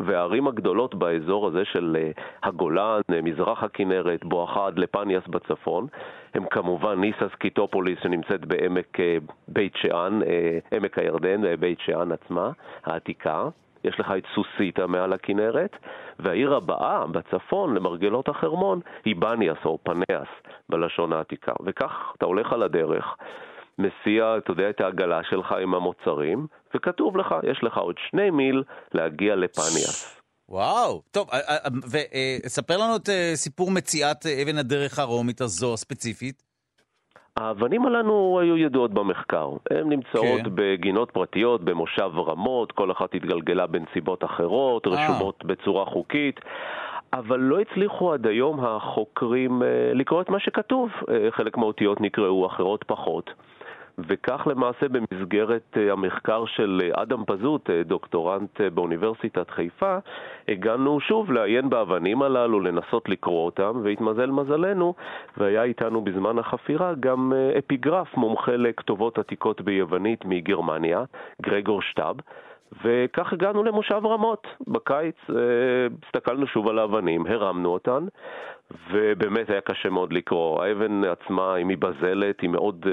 והערים הגדולות באזור הזה של אה, הגולן, אה, מזרח הכנרת, בואכה עד לפניאס בצפון, הם כמובן ניסה סקיטופוליס שנמצאת בעמק בית שאן, עמק הירדן, בית שאן עצמה, העתיקה. יש לך את סוסיתא מעל הכנרת, והעיר הבאה בצפון למרגלות החרמון היא בניאס או פניאס בלשון העתיקה. וכך אתה הולך על הדרך, מסיע, אתה יודע, את העגלה שלך עם המוצרים, וכתוב לך, יש לך עוד שני מיל להגיע לפניאס. וואו, טוב, אה, אה, וספר לנו את אה, סיפור מציאת אבן הדרך הרומית הזו הספציפית. האבנים הללו היו ידועות במחקר. הן נמצאות כן. בגינות פרטיות, במושב רמות, כל אחת התגלגלה בנסיבות אחרות, אה. רשומות בצורה חוקית. אבל לא הצליחו עד היום החוקרים אה, לקרוא את מה שכתוב. אה, חלק מהאותיות נקראו, אחרות פחות. וכך למעשה במסגרת אה, המחקר של אה, אדם פזוט, אה, דוקטורנט באוניברסיטת חיפה, הגענו שוב לעיין באבנים הללו, לנסות לקרוא אותם, והתמזל מזלנו, והיה איתנו בזמן החפירה גם אפיגרף מומחה לכתובות עתיקות ביוונית מגרמניה, גרגור שטאב. וכך הגענו למושב רמות. בקיץ הסתכלנו שוב על האבנים, הרמנו אותן, ובאמת היה קשה מאוד לקרוא. האבן עצמה היא מבזלת, היא מאוד אה,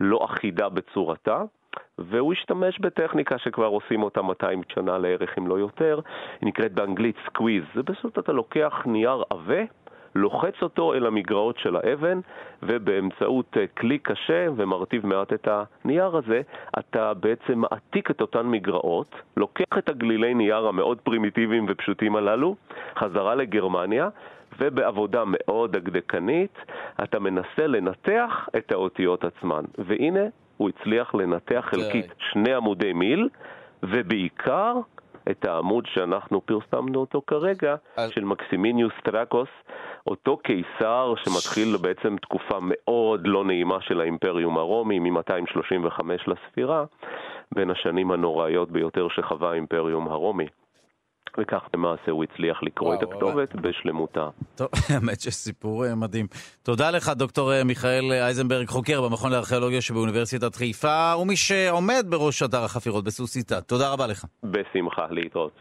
לא אחידה בצורתה. והוא השתמש בטכניקה שכבר עושים אותה 200 שנה לערך, אם לא יותר, היא נקראת באנגלית squeeze. זה פשוט אתה לוקח נייר עבה, לוחץ אותו אל המגרעות של האבן, ובאמצעות אה, כלי קשה ומרטיב מעט את הנייר הזה, אתה בעצם מעתיק את אותן מגרעות, לוקח את הגלילי נייר המאוד פרימיטיביים ופשוטים הללו, חזרה לגרמניה, ובעבודה מאוד דקדקנית אתה מנסה לנתח את האותיות עצמן. והנה, הוא הצליח לנתח חלקית שני עמודי מיל, ובעיקר את העמוד שאנחנו פרסמנו אותו כרגע, אז- של מקסימינוס תראקס, אותו קיסר שמתחיל בעצם תקופה מאוד לא נעימה של האימפריום הרומי, מ-235 לספירה, בין השנים הנוראיות ביותר שחווה האימפריום הרומי. וכך למעשה הוא הצליח לקרוא וואו, את הכתובת בשלמותה. טוב, האמת שסיפור אה, מדהים. תודה לך, דוקטור אה, מיכאל אייזנברג, חוקר במכון לארכיאולוגיה שבאוניברסיטת חיפה, ומי שעומד בראש אתר החפירות בסוסיתא. תודה רבה לך. בשמחה, להתראות.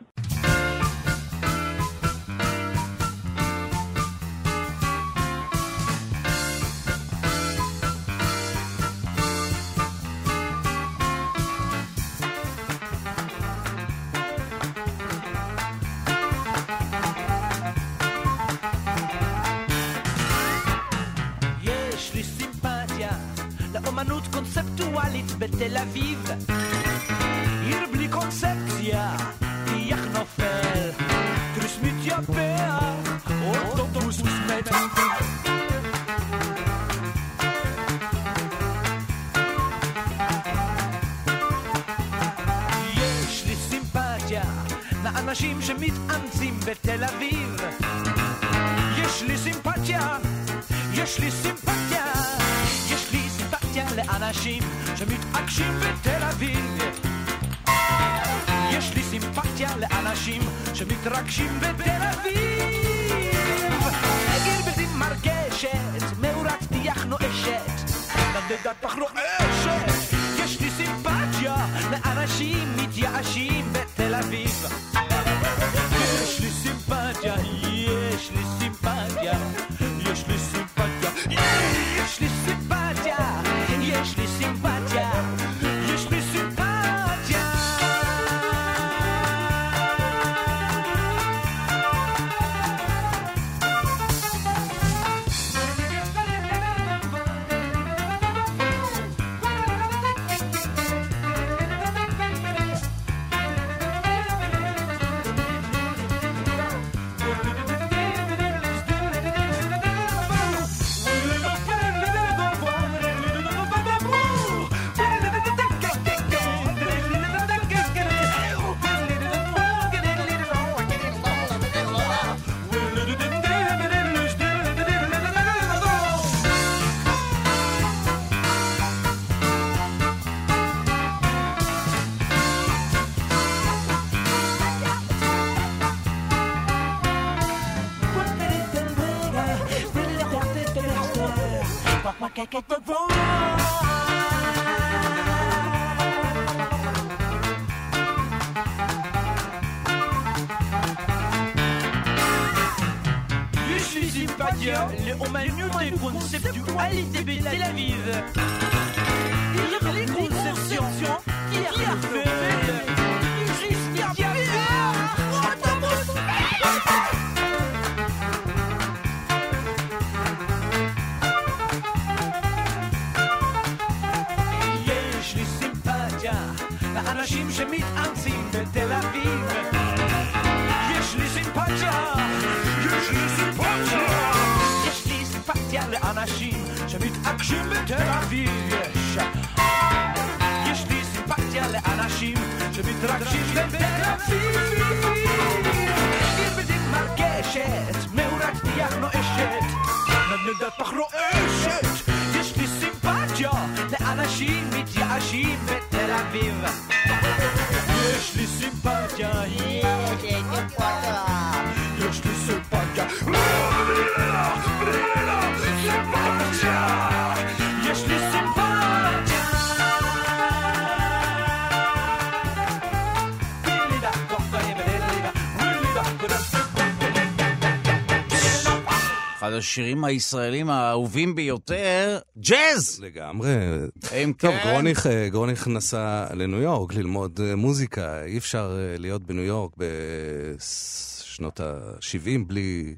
אביב. יש, יש לי סימפתיה לאנשים שמתרגשים בתל אביב. עיר בלתי מרגשת, מאורת טיח נואשת, נדנדת פח רועשת. יש לי סימפתיה לאנשים מתייאשים בתל אביב. יש לי סימפתיה, יש לי סימפתיה, אחד השירים הישראלים האהובים ביותר, ג'אז! לגמרי. אם טוב, כן. גרוניך, אה, גרוניך נסע לניו יורק ללמוד אה, מוזיקה. אי אפשר אה, להיות בניו יורק בשנות ה-70 בלי,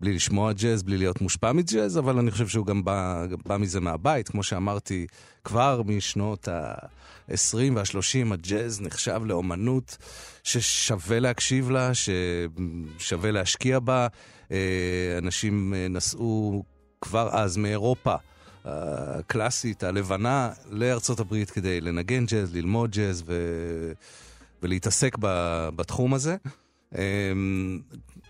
בלי לשמוע ג'אז, בלי להיות מושפע מג'אז, אבל אני חושב שהוא גם בא, גם בא מזה מהבית. כמו שאמרתי, כבר משנות ה-20 וה-30 הג'אז נחשב לאומנות ששווה להקשיב לה, ששווה להשקיע בה. אה, אנשים אה, נסעו כבר אז מאירופה. הקלאסית, הלבנה, לארצות הברית כדי לנגן ג'אז, ללמוד ג'אז ו... ולהתעסק ב... בתחום הזה.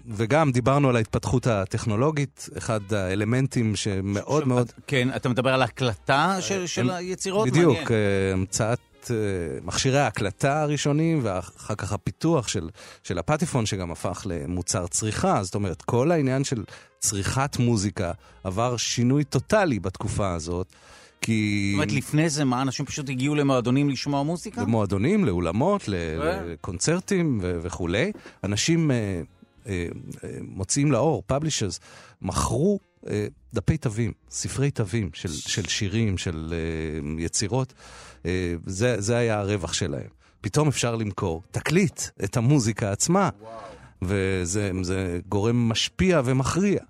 וגם דיברנו על ההתפתחות הטכנולוגית, אחד האלמנטים שמאוד מאוד... כן, אתה מדבר על הקלטה של, של היצירות? בדיוק. אה, המצאת אה, מכשירי ההקלטה הראשונים, ואחר כך הפיתוח של, של הפטיפון, שגם הפך למוצר צריכה. זאת אומרת, כל העניין של צריכת מוזיקה עבר שינוי טוטאלי בתקופה הזאת, כי... זאת אומרת, לפני זה מה, אנשים פשוט הגיעו למועדונים לשמוע מוזיקה? למועדונים, לאולמות, אה. לקונצרטים ו- וכולי. אנשים אה, אה, אה, מוציאים לאור, פאבלישרס, מכרו אה, דפי תווים, ספרי תווים של, של שירים, של אה, יצירות. אה, זה, זה היה הרווח שלהם. פתאום אפשר למכור תקליט, את המוזיקה עצמה, וזה זה גורם משפיע ומכריע.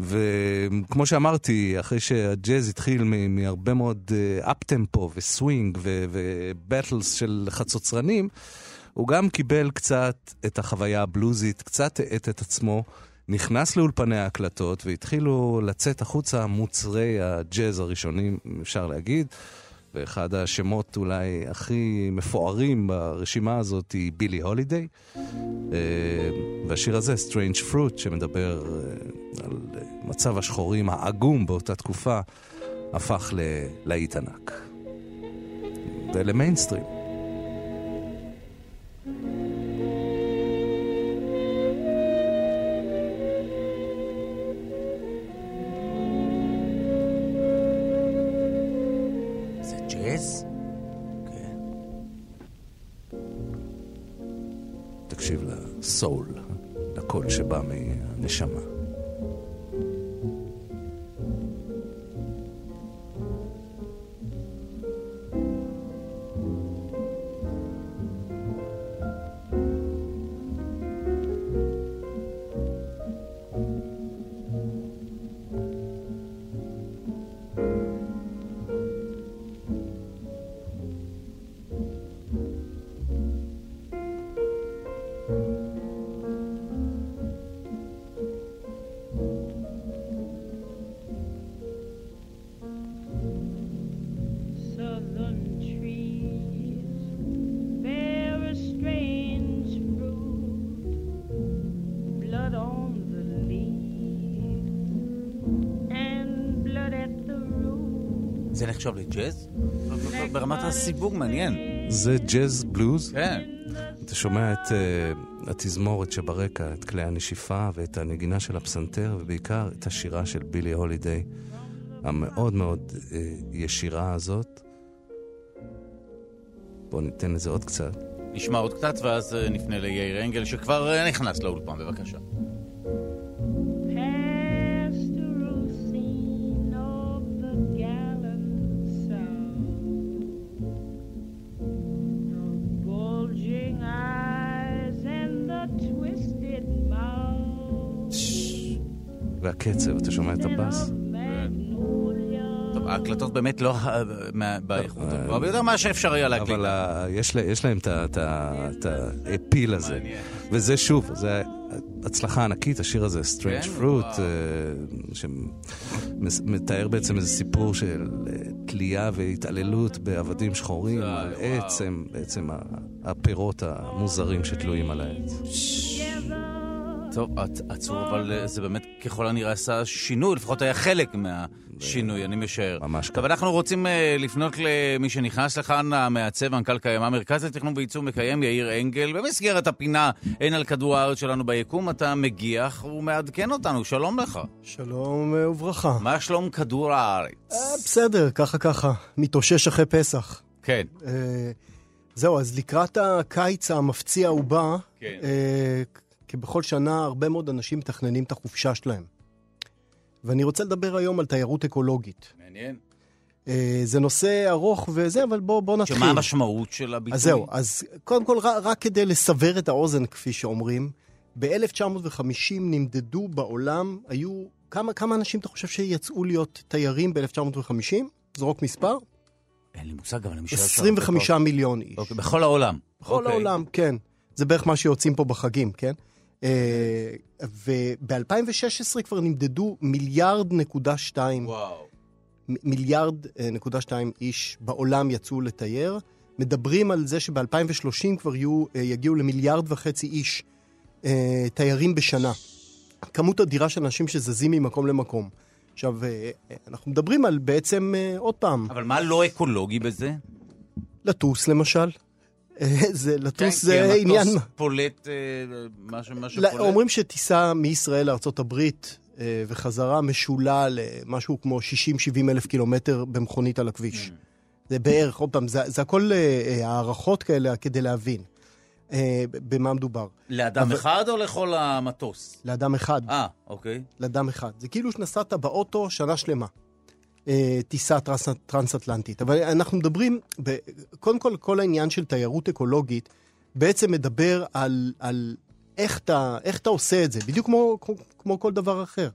וכמו שאמרתי, אחרי שהג'אז התחיל מ- מהרבה מאוד אפ-טמפו וסווינג ובטלס של חצוצרנים, הוא גם קיבל קצת את החוויה הבלוזית, קצת האט את עצמו, נכנס לאולפני ההקלטות והתחילו לצאת החוצה מוצרי הג'אז הראשונים, אפשר להגיד. ואחד השמות אולי הכי מפוארים ברשימה הזאת היא בילי הולידיי. אה, והשיר הזה, Strange Fruit, שמדבר אה, על מצב השחורים העגום באותה תקופה, הפך ללהיט ענק. ולמיינסטרים. ג'אז? כן. תקשיב לסול, לקול שבא מהנשמה. נחשב לג'אז? ברמת הסיווג מעניין. זה ג'אז בלוז? כן. אתה שומע את uh, התזמורת שברקע, את כלי הנשיפה ואת הנגינה של הפסנתר, ובעיקר את השירה של בילי הולידיי, המאוד מאוד uh, ישירה הזאת. בואו ניתן לזה עוד קצת. נשמע עוד קצת ואז אה, נפנה ליאיר אנגל שכבר אה, נכנס לאולפן, בבקשה. והקצב, אתה שומע את הבאס? טוב, ההקלטות באמת לא אה, באיכות הגבוהה ביותר, מה שאפשר היה להקליט. אבל ה- יש, לה- יש להם את האפיל הזה. וזה שוב, זה הצלחה ענקית, השיר הזה, Strange כן? Fruit, אה, שמתאר בעצם איזה סיפור של אה, תלייה והתעללות בעבדים שחורים, על עצם, הפירות המוזרים שתלויים על העץ. טוב, עצ- עצוב, אבל אה, זה באמת ככל הנראה עשה שינוי, לפחות היה חלק מהשינוי, אני משער. ממש טוב, אנחנו רוצים אה, לפנות למי שנכנס לכאן, המעצב, מנכ"ל קיימה, מרכז לתכנון וייצור מקיים, יאיר אנגל. במסגרת הפינה, אין על כדור הארץ שלנו ביקום, אתה מגיח ומעדכן אותנו, שלום לך. שלום אה, וברכה. מה שלום כדור הארץ? אה, בסדר, ככה ככה. מתאושש אחרי פסח. כן. אה, זהו, אז לקראת הקיץ המפציע ובא, כן. אה, כבכל שנה, הרבה מאוד אנשים מתכננים את החופשה שלהם. ואני רוצה לדבר היום על תיירות אקולוגית. מעניין. אה, זה נושא ארוך וזה, אבל בואו בוא נתחיל. שמה המשמעות של הביטוי? אז זהו, אז קודם כל, רק, רק כדי לסבר את האוזן, כפי שאומרים, ב-1950 נמדדו בעולם, היו... כמה, כמה אנשים אתה חושב שיצאו להיות תיירים ב-1950? זרוק מספר? אין לי מושג, אבל אני משער... 25 מיליון איש. אוקיי, בכל העולם. בכל אוקיי. העולם, כן. זה בערך מה שיוצאים פה בחגים, כן? וב-2016 כבר נמדדו מיליארד נקודה שתיים וואו. מיליארד אה, נקודה שתיים איש בעולם יצאו לתייר. מדברים על זה שב-2030 כבר יהיו, אה, יגיעו למיליארד וחצי איש אה, תיירים בשנה. כמות אדירה של אנשים שזזים ממקום למקום. עכשיו, אה, אה, אנחנו מדברים על בעצם, אה, עוד פעם, אבל מה לא אקולוגי בזה? לטוס למשל. זה, כן, לטוס כי זה עניין... המטוס פולט אה, מה שפולט. אומרים שטיסה מישראל לארה"ב אה, וחזרה משולה למשהו כמו 60-70 אלף קילומטר במכונית על הכביש. Mm. זה בערך, עוד פעם, זה, זה הכל אה, הערכות כאלה כדי להבין במה מדובר. לאדם אבל- אחד או לכל המטוס? לאדם אחד. אה, אוקיי. לאדם אחד. זה כאילו שנסעת באוטו שנה שלמה. אה, טיסה טרנס, טרנס-אטלנטית. אבל אנחנו מדברים, ב, קודם כל, כל העניין של תיירות אקולוגית בעצם מדבר על, על איך, אתה, איך אתה עושה את זה, בדיוק כמו, כמו, כמו כל דבר אחר.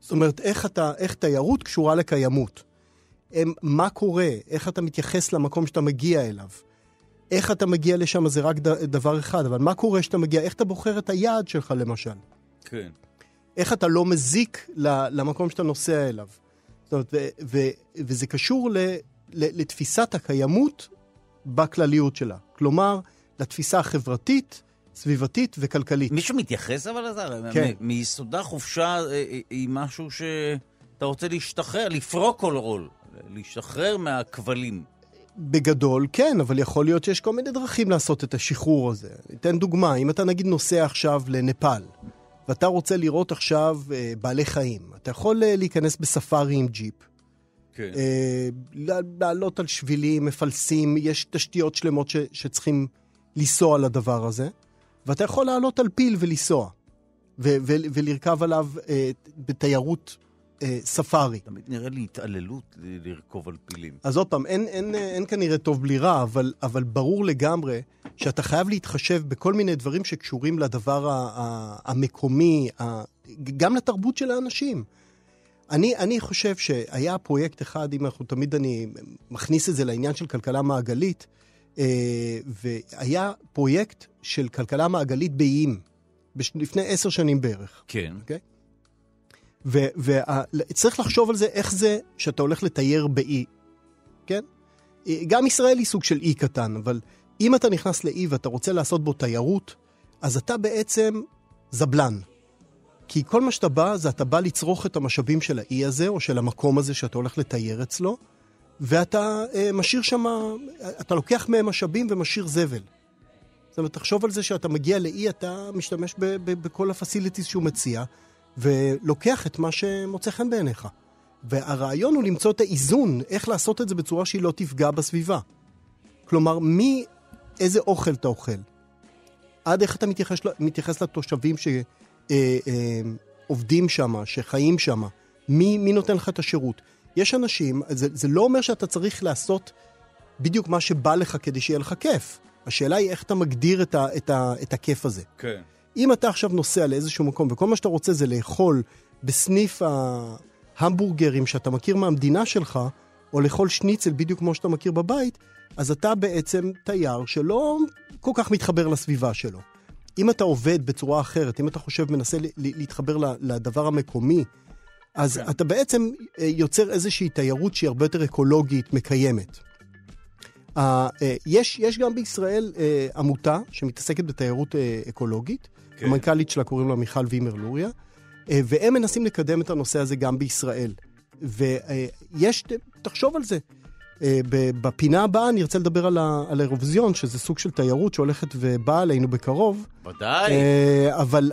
זאת אומרת, איך, אתה, איך תיירות קשורה לקיימות. הם, מה קורה, איך אתה מתייחס למקום שאתה מגיע אליו. איך אתה מגיע לשם זה רק דבר אחד, אבל מה קורה כשאתה מגיע, איך אתה בוחר את היעד שלך למשל. כן. איך אתה לא מזיק למקום שאתה נוסע אליו. זאת אומרת, ו- ו- וזה קשור ל- ל- לתפיסת הקיימות בכלליות שלה. כלומר, לתפיסה החברתית, סביבתית וכלכלית. מישהו מתייחס אבל לזה? כן. מ- מיסודה חופשה אה, אה, היא משהו שאתה רוצה להשתחרר, לפרוק כל עול, להשתחרר מהכבלים. בגדול, כן, אבל יכול להיות שיש כל מיני דרכים לעשות את השחרור הזה. אתן דוגמה, אם אתה נגיד נוסע עכשיו לנפאל, ואתה רוצה לראות עכשיו אה, בעלי חיים, אתה יכול אה, להיכנס בספארי עם ג'יפ, כן. אה, לעלות על שבילים, מפלסים, יש תשתיות שלמות ש, שצריכים לנסוע לדבר הזה, ואתה יכול לעלות על פיל ולנסוע, ו, ו, ולרכב עליו אה, בתיירות אה, ספארי. תמיד נראה לי התעללות לרכוב על פילים. אז עוד פעם, אין, אין, אין כנראה טוב בלי רע, אבל, אבל ברור לגמרי שאתה חייב להתחשב בכל מיני דברים שקשורים לדבר ה, ה, המקומי, ה, גם לתרבות של האנשים. אני, אני חושב שהיה פרויקט אחד, אם אנחנו תמיד אני מכניס את זה לעניין של כלכלה מעגלית, אה, והיה פרויקט של כלכלה מעגלית באיים, בש, לפני עשר שנים בערך. כן. אוקיי? וצריך לחשוב על זה, איך זה שאתה הולך לתייר באי, כן? גם ישראל היא סוג של אי קטן, אבל אם אתה נכנס לאי ואתה רוצה לעשות בו תיירות, אז אתה בעצם זבלן. כי כל מה שאתה בא, זה אתה בא לצרוך את המשאבים של האי הזה, או של המקום הזה שאתה הולך לתייר אצלו, ואתה אה, משאיר שם, אתה לוקח מהם משאבים ומשאיר זבל. זאת אומרת, תחשוב על זה שאתה מגיע לאי, אתה משתמש ב- ב- בכל הפסיליטיז שהוא מציע, ולוקח את מה שמוצא חן בעיניך. והרעיון הוא למצוא את האיזון, איך לעשות את זה בצורה שהיא לא תפגע בסביבה. כלומר, מי, איזה אוכל אתה אוכל, עד איך אתה מתייחס, מתייחס לתושבים שעובדים שם, שחיים שם, מי, מי נותן לך את השירות. יש אנשים, זה, זה לא אומר שאתה צריך לעשות בדיוק מה שבא לך כדי שיהיה לך כיף. השאלה היא איך אתה מגדיר את, ה, את, ה, את הכיף הזה. כן. אם אתה עכשיו נוסע לאיזשהו מקום וכל מה שאתה רוצה זה לאכול בסניף ההמבורגרים שאתה מכיר מהמדינה שלך, או לאכול שניצל בדיוק כמו שאתה מכיר בבית, אז אתה בעצם תייר שלא כל כך מתחבר לסביבה שלו. אם אתה עובד בצורה אחרת, אם אתה חושב, מנסה להתחבר לדבר המקומי, אז כן. אתה בעצם אה, יוצר איזושהי תיירות שהיא הרבה יותר אקולוגית, מקיימת. אה, יש, יש גם בישראל אה, עמותה שמתעסקת בתיירות אקולוגית, כן. המנכ"לית שלה קוראים לה מיכל וימר לוריה, אה, והם מנסים לקדם את הנושא הזה גם בישראל. ויש, תחשוב על זה. אה, בפינה הבאה אני ארצה לדבר על ה- על האירוויזיון, שזה סוג של תיירות שהולכת ובאה עלינו בקרוב. ודאי. אה, אבל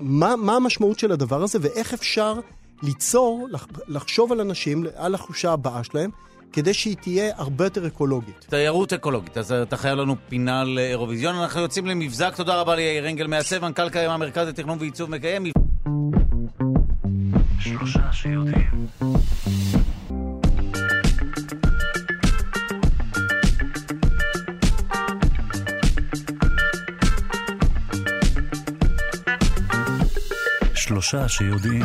מה, מה המשמעות של הדבר הזה ואיך אפשר ליצור, לח- לחשוב על אנשים, על החושה הבאה שלהם, כדי שהיא תהיה הרבה יותר אקולוגית. תיירות אקולוגית, אז אתה חייב לנו פינה לאירוויזיון. אנחנו יוצאים למבזק, תודה רבה ליאיר אנגל מעצב, מנכ"ל קיים המרכז לתכנון ועיצוב מקיים. שלושה שיודעים. שלושה שיודעים.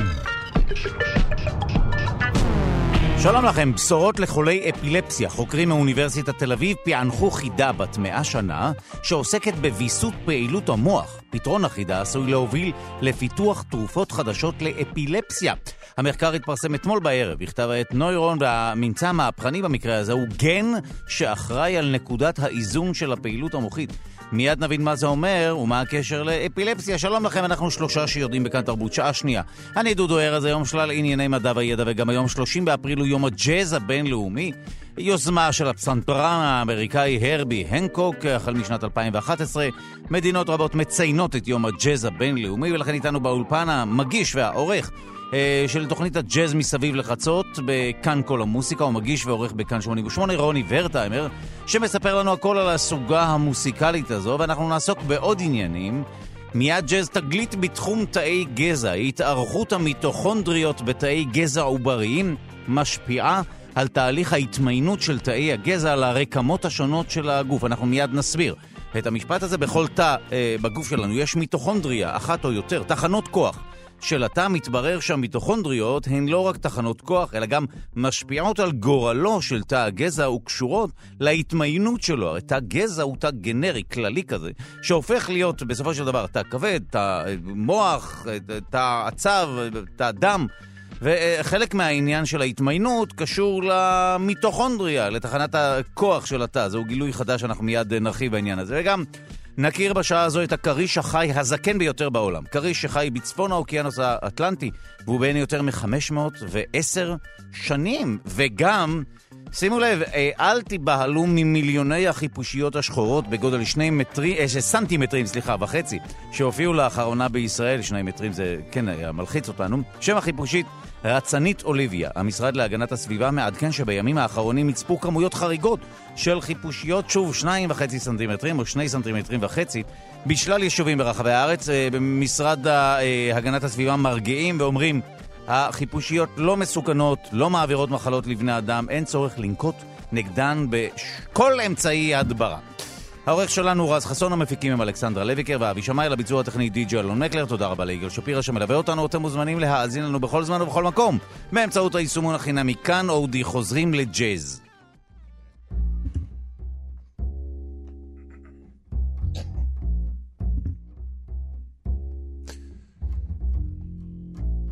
שלום לכם, בשורות לחולי אפילפסיה. חוקרים מאוניברסיטת תל אביב פענחו חידה בת מאה שנה שעוסקת בוויסות פעילות המוח. פתרון החידה עשוי להוביל לפיתוח תרופות חדשות לאפילפסיה. המחקר התפרסם אתמול בערב בכתב העת נוירון, והממצא המהפכני במקרה הזה הוא גן שאחראי על נקודת האיזון של הפעילות המוחית. מיד נבין מה זה אומר ומה הקשר לאפילפסיה. שלום לכם, אנחנו שלושה שיודעים בכאן תרבות, שעה שנייה. אני דודו ארז, היום שלל ענייני מדע וידע, וגם היום 30 באפריל הוא יום הג'אז הבינלאומי. יוזמה של הפסנתרן האמריקאי הרבי הנקוק, החל משנת 2011. מדינות רבות מציינות את יום הג'אז הבינלאומי, ולכן איתנו באולפן המגיש והעורך של תוכנית הג'אז מסביב לחצות בכאן כל המוסיקה, הוא מגיש ועורך בכאן 88, רוני ורטהיימר, שמספר לנו הכל על הסוגה המוסיקלית הזו, ואנחנו נעסוק בעוד עניינים. מיד ג'אז תגלית בתחום תאי גזע, התארכות המיטוכונדריות בתאי גזע עובריים משפיעה על תהליך ההתמיינות של תאי הגזע על הרקמות השונות של הגוף. אנחנו מיד נסביר את המשפט הזה. בכל תא אה, בגוף שלנו יש מיטוכונדריה, אחת או יותר, תחנות כוח. של התא מתברר שהמיטוכונדריות הן לא רק תחנות כוח, אלא גם משפיעות על גורלו של תא הגזע וקשורות להתמיינות שלו. הרי תא גזע הוא תא גנרי, כללי כזה, שהופך להיות בסופו של דבר תא כבד, תא מוח, תא עצב, תא דם. וחלק מהעניין של ההתמיינות קשור למיטוכונדריה, לתחנת הכוח של התא. זהו גילוי חדש, אנחנו מיד נרחיב בעניין הזה. וגם נכיר בשעה הזו את הכריש החי הזקן ביותר בעולם. כריש שחי בצפון האוקיינוס האטלנטי, והוא בן יותר מ-510 שנים. וגם, שימו לב, אה, אל תיבהלו ממיליוני החיפושיות השחורות בגודל שני מטרי, אה, סנטימטרים, סליחה, וחצי, שהופיעו לאחרונה בישראל, שני מטרים זה כן היה מלחיץ אותנו. שם החיפושית רצנית אוליביה, המשרד להגנת הסביבה מעדכן שבימים האחרונים יצפו כמויות חריגות של חיפושיות, שוב, שניים וחצי סנטימטרים או שני סנטימטרים וחצי, בשלל יישובים ברחבי הארץ. אה, במשרד אה, הגנת הסביבה מרגיעים ואומרים, החיפושיות לא מסוכנות, לא מעבירות מחלות לבני אדם, אין צורך לנקוט נגדן בכל אמצעי הדברה. העורך שלנו רז חסון, המפיקים הם אלכסנדרה לויקר ואבי שמאי, לביצוע הטכני די.ג'י אלון מקלר. תודה רבה ליגאל שפירא שמלווה אותנו. אתם מוזמנים להאזין לנו בכל זמן ובכל מקום באמצעות היישומון החינמי כאן אודי חוזרים לג'אז.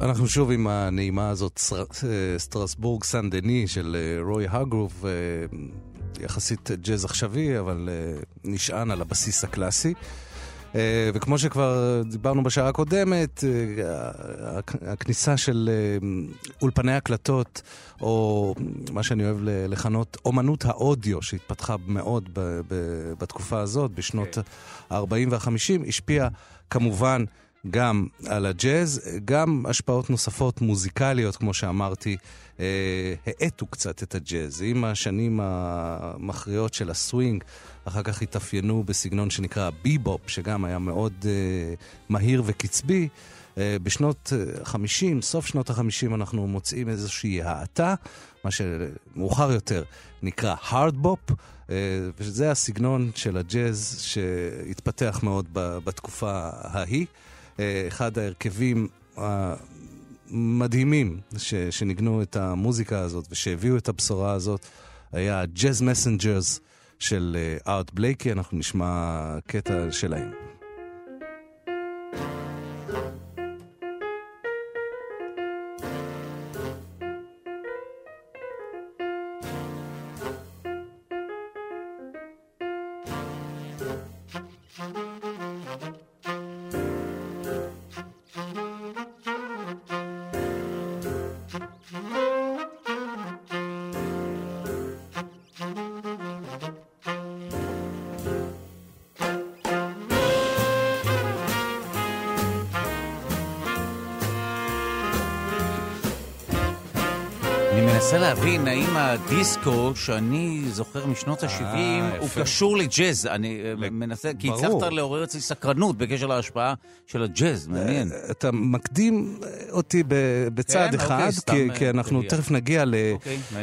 אנחנו שוב עם הנעימה הזאת, סטרסבורג סן דני של אה, רוי הגרוב. אה, יחסית ג'אז עכשווי, אבל uh, נשען על הבסיס הקלאסי. Uh, וכמו שכבר דיברנו בשעה הקודמת, uh, הכניסה של אולפני הקלטות, או מה שאני אוהב לכנות אומנות האודיו, שהתפתחה מאוד בתקופה הזאת, בשנות ה-40 וה-50, השפיעה כמובן גם על הג'אז, גם השפעות נוספות מוזיקליות, כמו שאמרתי, אה, האטו קצת את הג'אז. עם השנים המכריעות של הסווינג, אחר כך התאפיינו בסגנון שנקרא ביבופ, שגם היה מאוד אה, מהיר וקצבי. אה, בשנות ה-50, סוף שנות ה-50, אנחנו מוצאים איזושהי האטה, מה שמאוחר יותר נקרא הארדבופ, וזה הסגנון של הג'אז שהתפתח מאוד בתקופה ההיא. אחד ההרכבים המדהימים ש, שניגנו את המוזיקה הזאת ושהביאו את הבשורה הזאת היה ג'אז מסנג'רס של ארט בלייקי, אנחנו נשמע קטע שלהם. להבין האם הדיסקו שאני זוכר משנות ה-70 הוא קשור לג'אז. אני מנסה, כי הצלחת לעורר אצלי סקרנות בקשר להשפעה של הג'אז, מעניין. אתה מקדים אותי בצעד אחד, כי אנחנו תכף נגיע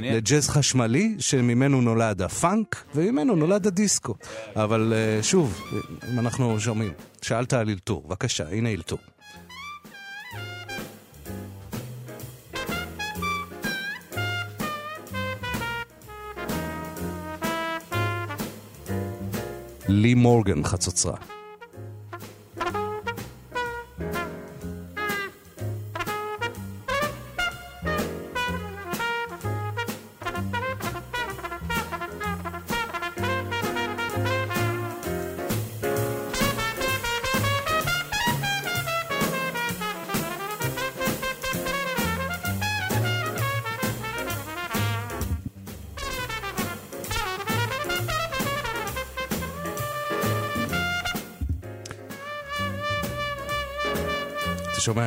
לג'אז חשמלי, שממנו נולד הפאנק, וממנו נולד הדיסקו. אבל שוב, אם אנחנו שומעים, שאלת על אלתור, בבקשה, הנה אלתור. לי מורגן, חצוצרה.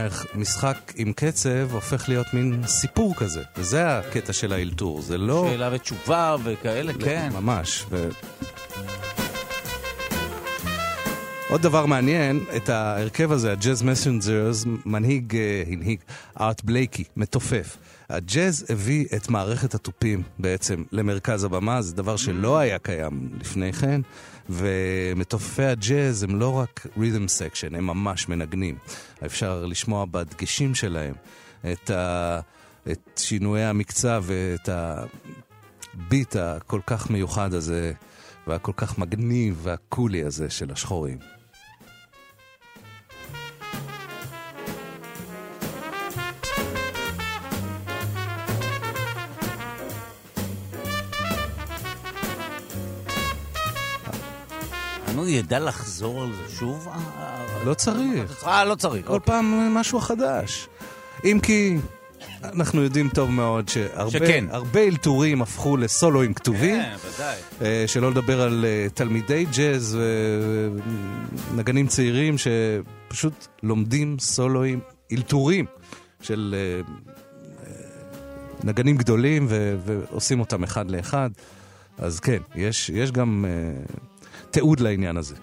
איך משחק עם קצב הופך להיות מין סיפור כזה, וזה הקטע של האלתור, זה לא... שאלה ותשובה וכאלה, כן. ממש. ו... עוד דבר מעניין, את ההרכב הזה, ה Jazz Messengers, מנהיג, אה, הנהיג ארט בלייקי, מתופף. הג'אז הביא את מערכת התופים בעצם למרכז הבמה, זה דבר שלא היה קיים לפני כן, ומתופפי הג'אז הם לא רק rhythm section, הם ממש מנגנים. אפשר לשמוע בדגשים שלהם את, ה... את שינויי המקצב ואת הביט הכל כך מיוחד הזה, והכל כך מגניב והקולי הזה של השחורים. נו, ידע לחזור על זה שוב? לא צריך. אה, לא צריך. כל פעם משהו חדש. אם כי אנחנו יודעים טוב מאוד שהרבה אלתורים הפכו לסולואים כתובים. כן, ודאי. אה, שלא לדבר על אה, תלמידי ג'אז ונגנים צעירים שפשוט לומדים סולואים, אלתורים של אה, אה, נגנים גדולים ועושים אותם אחד לאחד. אז כן, יש, יש גם אה, תיעוד לעניין הזה.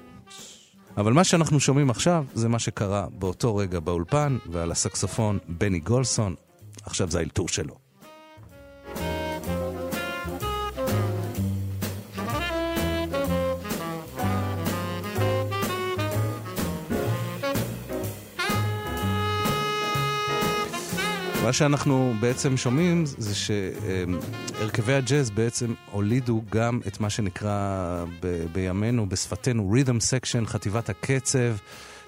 אבל מה שאנחנו שומעים עכשיו זה מה שקרה באותו רגע באולפן, ועל הסקסופון בני גולסון, עכשיו זה האלתור שלו. מה שאנחנו בעצם שומעים זה שהרכבי הג'אז בעצם הולידו גם את מה שנקרא ב- בימינו, בשפתנו, rhythm section, חטיבת הקצב,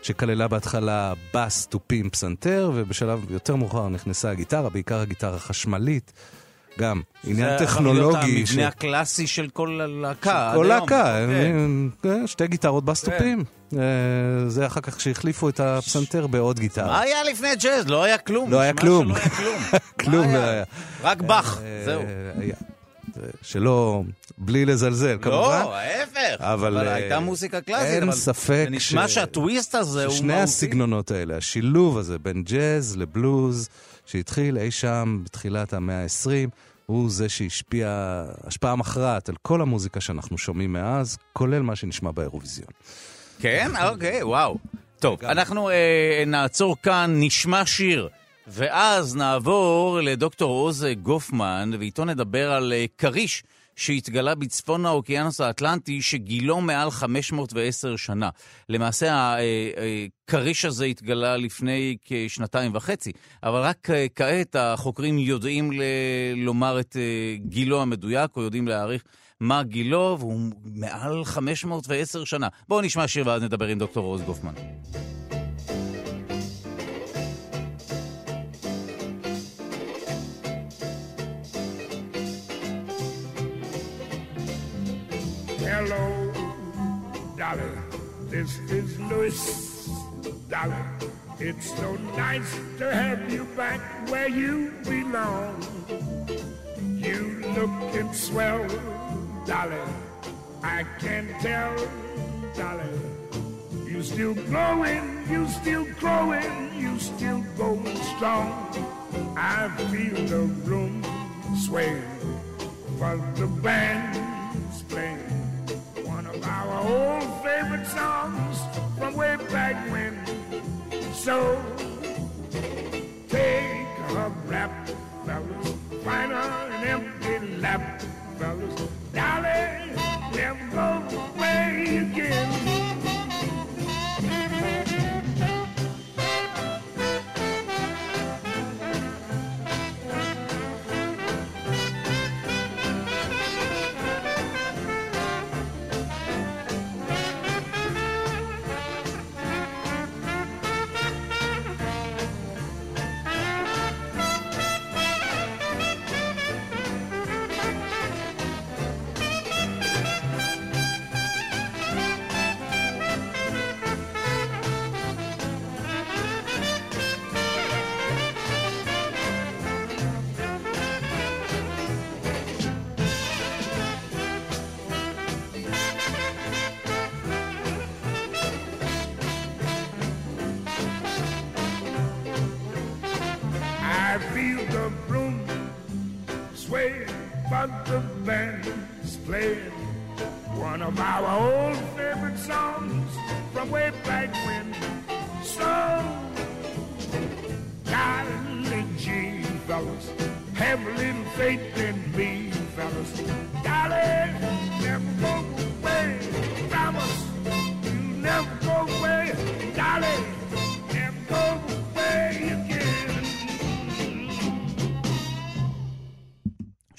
שכללה בהתחלה בס, תופים, פסנתר, ובשלב יותר מאוחר נכנסה הגיטרה, בעיקר הגיטרה החשמלית. גם עניין זה טכנולוגי. ש- המבנה הקלאסי של כל הלהקה. כל. להקה, כן. אה, שתי גיטרות בסטופים. אה, זה אחר כך שהחליפו את הפסנתר בעוד גיטרה. מה היה לפני ג'אז? לא היה כלום. לא היה כלום. כלום. לא היה? רק באך, אה, זהו. שלא, בלי לזלזל כמובן. לא, ההפך. אבל, אבל אה, הייתה מוזיקה קלאסית. אין אבל ספק זה נשמע ש- שהטוויסט הזה הוא מהותי. הסגנונות האלה, השילוב הזה בין ג'אז לבלוז, שהתחיל אי שם בתחילת המאה ה-20, הוא זה שהשפיע השפעה מכרעת על כל המוזיקה שאנחנו שומעים מאז, כולל מה שנשמע באירוויזיון. כן? אוקיי, וואו. טוב, אנחנו אה, נעצור כאן, נשמע שיר, ואז נעבור לדוקטור עוז גופמן, ואיתו נדבר על אה, כריש שהתגלה בצפון האוקיינוס האטלנטי, שגילו מעל 510 שנה. למעשה, הכריש הזה התגלה לפני כשנתיים וחצי, אבל רק אה, כעת החוקרים יודעים ל- לומר את אה, גילו המדויק, או יודעים להעריך מה גילו, והוא מעל 510 שנה. בואו נשמע שיר ואז נדבר עם דוקטור עוז גופמן. Hello, Dolly. This is Louis, Dolly. It's so nice to have you back where you belong. You looking swell, Dolly. I can tell, Dolly. You still glowing, you still growing, you still going strong. I feel the room sway, the band's songs from way back when. So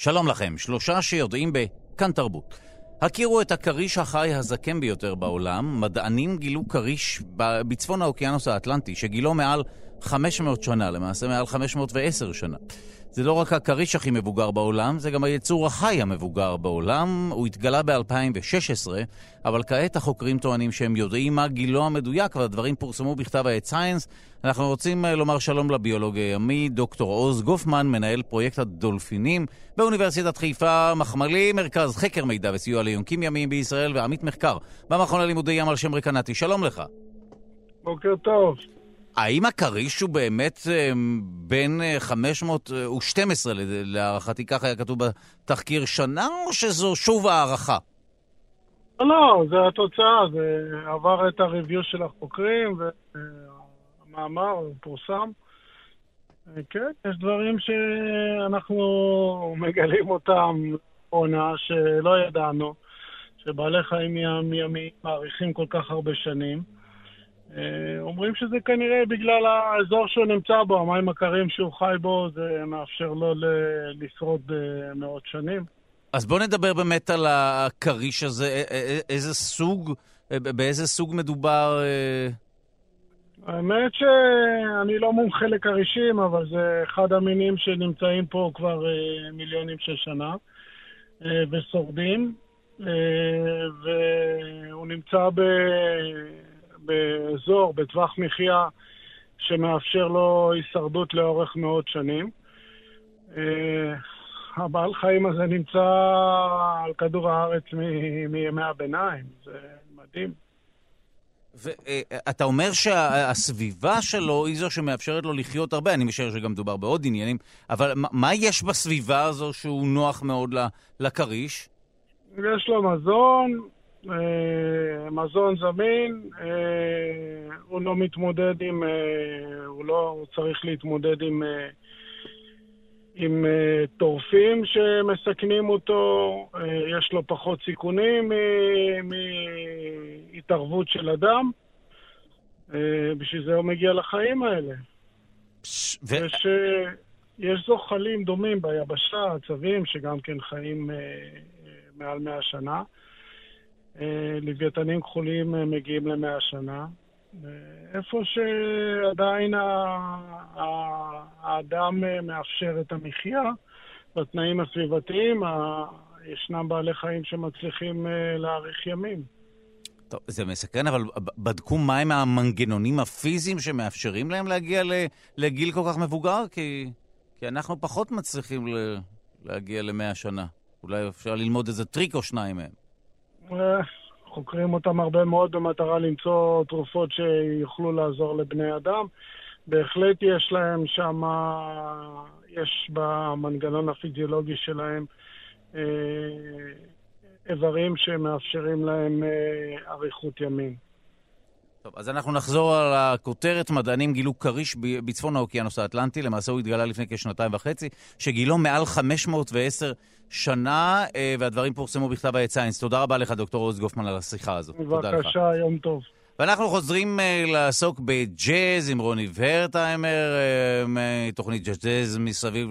שלום לכם, שלושה שיודעים בכאן תרבות. הכירו את הכריש החי הזקן ביותר בעולם, מדענים גילו כריש בצפון האוקיינוס האטלנטי, שגילו מעל 500 שנה, למעשה מעל 510 שנה. זה לא רק הכריש הכי מבוגר בעולם, זה גם היצור החי המבוגר בעולם. הוא התגלה ב-2016, אבל כעת החוקרים טוענים שהם יודעים מה גילו המדויק, והדברים פורסמו בכתב העת סייאנס. אנחנו רוצים אה, לומר שלום לביולוג הימי, דוקטור עוז גופמן, מנהל פרויקט הדולפינים באוניברסיטת חיפה, מחמלי, מרכז חקר מידע וסיוע ליונקים ימיים בישראל, ועמית מחקר במכון ללימודי ים על שם רקנטי. שלום לך. בוקר טוב. האם הכריש הוא באמת אה, בין אה, 512, לד- להערכתי, כך היה כתוב בתחקיר, שנה, או שזו שוב הערכה? לא, זה התוצאה, זה עבר את הריוויו של החוקרים, והמאמר פורסם. כן, יש דברים שאנחנו מגלים אותם עונה שלא ידענו, שבעלי חיים ים- ימיים מאריכים כל כך הרבה שנים. אה, אומרים שזה כנראה בגלל האזור שהוא נמצא בו, המים הקרים שהוא חי בו, זה מאפשר לו לשרוד אה, מאות שנים. אז בוא נדבר באמת על הכריש הזה, איזה סוג, אה, באיזה סוג מדובר? האמת שאני לא מומחה לכרישים, אבל זה אחד המינים שנמצאים פה כבר מיליונים של שנה ושורדים, והוא נמצא ב... באזור, בטווח מחיה שמאפשר לו הישרדות לאורך מאות שנים. אה, הבעל חיים הזה נמצא על כדור הארץ מ- מימי הביניים, זה מדהים. ואתה אומר שהסביבה שלו היא זו שמאפשרת לו לחיות הרבה, אני משער שגם מדובר בעוד עניינים, אבל מה- יש בסביבה הזו שהוא נוח מאוד לכריש? יש לו מזון, אה, מזון זמין, אה, הוא לא מתמודד עם, אה, הוא לא הוא צריך להתמודד עם, אה, עם אה, טורפים שמסכנים אותו, אה, יש לו פחות סיכונים מהתערבות של אדם, אה, בשביל זה הוא מגיע לחיים האלה. ו... יש, אה, יש זוחלים דומים ביבשה, עצבים, שגם כן חיים אה, אה, מעל 100 שנה. אה, לוויתנים כחולים אה, מגיעים למאה שנה. אה, איפה שעדיין האדם מאפשר את המחיה, בתנאים הסביבתיים, ישנם בעלי חיים שמצליחים להאריך ימים. טוב, זה מסקרן, אבל בדקו מהם המנגנונים הפיזיים שמאפשרים להם להגיע לגיל כל כך מבוגר? כי, כי אנחנו פחות מצליחים להגיע למאה שנה. אולי אפשר ללמוד איזה טריק או שניים מהם. חוקרים אותם הרבה מאוד במטרה למצוא תרופות שיוכלו לעזור לבני אדם. בהחלט יש להם שם, יש במנגנון הפיזיולוגי שלהם אה, איברים שמאפשרים להם אה, אריכות ימים. טוב, אז אנחנו נחזור על הכותרת. מדענים גילו כריש בצפון האוקיינוס האטלנטי, למעשה הוא התגלה לפני כשנתיים וחצי, שגילו מעל 510 שנה, אה, והדברים פורסמו בכתב העת סיינס. תודה רבה לך, דוקטור עוז גופמן, על השיחה הזאת. בבקשה, יום טוב. ואנחנו חוזרים uh, לעסוק בג'אז עם רוני ורטהיימר, uh, מתוכנית ג'אז מסביב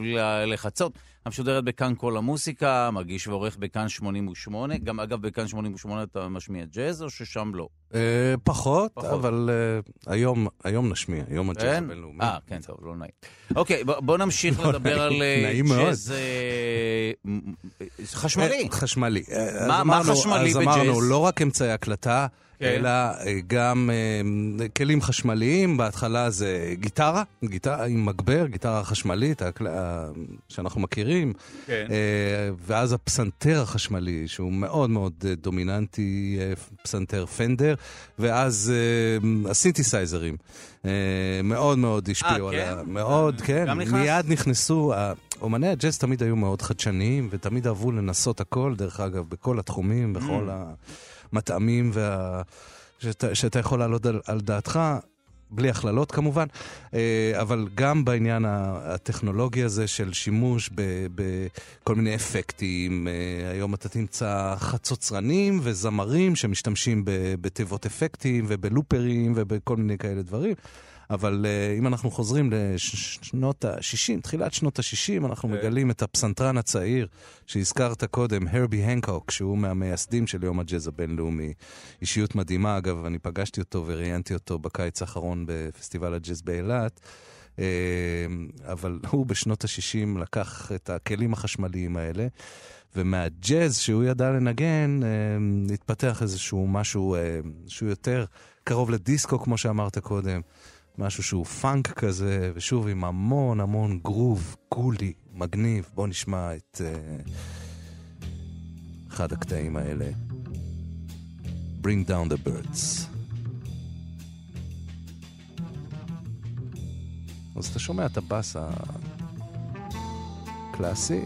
לחצות, המשודרת בכאן כל המוסיקה, מגיש ועורך בכאן 88. גם אגב, בכאן 88 אתה משמיע ג'אז, או ששם לא? אה, פחות, פחות. אבל אה, היום היום נשמיע, יום הג'אז כן? הבינלאומי. אה, כן, טוב, לא נעים. אוקיי, בוא- בוא נמשיך לא לדבר על אה. ג'אז אה, מ- חשמלי. אה, חשמלי. אה, אז מה- מה אמרנו- חשמלי אז בג'אז? אמרנו, לא רק אמצעי הקלטה, כן. אלא אה, גם אה, כלים חשמליים, בהתחלה זה גיטרה, גיטרה עם מגבר, גיטרה חשמלית הקל- ה- שאנחנו מכירים, כן. אה, ואז הפסנתר החשמלי, שהוא מאוד מאוד אה, דומיננטי, אה, פסנתר פנדר, ואז אה, הסינתסייזרים. אה, מאוד מאוד השפיעו כן? מאוד, כן. מיד נכנסו, ה- אומני הג'אז תמיד היו מאוד חדשניים, ותמיד אהבו לנסות הכל, דרך אגב, בכל התחומים, בכל המטעמים, וה... שאתה, שאתה יכול להעלות על, על דעתך. בלי הכללות כמובן, אה, אבל גם בעניין הטכנולוגי הזה של שימוש בכל מיני אפקטים. אה, היום אתה תמצא חצוצרנים וזמרים שמשתמשים בתיבות אפקטים ובלופרים ובכל מיני כאלה דברים. אבל uh, אם אנחנו חוזרים לשנות ה-60, תחילת שנות ה-60, אנחנו כן. מגלים את הפסנתרן הצעיר שהזכרת קודם, הרבי הנקוק, שהוא מהמייסדים של יום הג'אז הבינלאומי. אישיות מדהימה, אגב, אני פגשתי אותו וראיינתי אותו בקיץ האחרון בפסטיבל הג'אז באילת. אה, אבל הוא בשנות ה-60 לקח את הכלים החשמליים האלה, ומהג'אז שהוא ידע לנגן, אה, התפתח איזשהו משהו אה, שהוא יותר קרוב לדיסקו, כמו שאמרת קודם. משהו שהוא פאנק כזה, ושוב עם המון המון גרוב, קולי, מגניב. בואו נשמע את uh, אחד הקטעים האלה. Bring down the birds. אז אתה שומע את הבאס הקלאסי.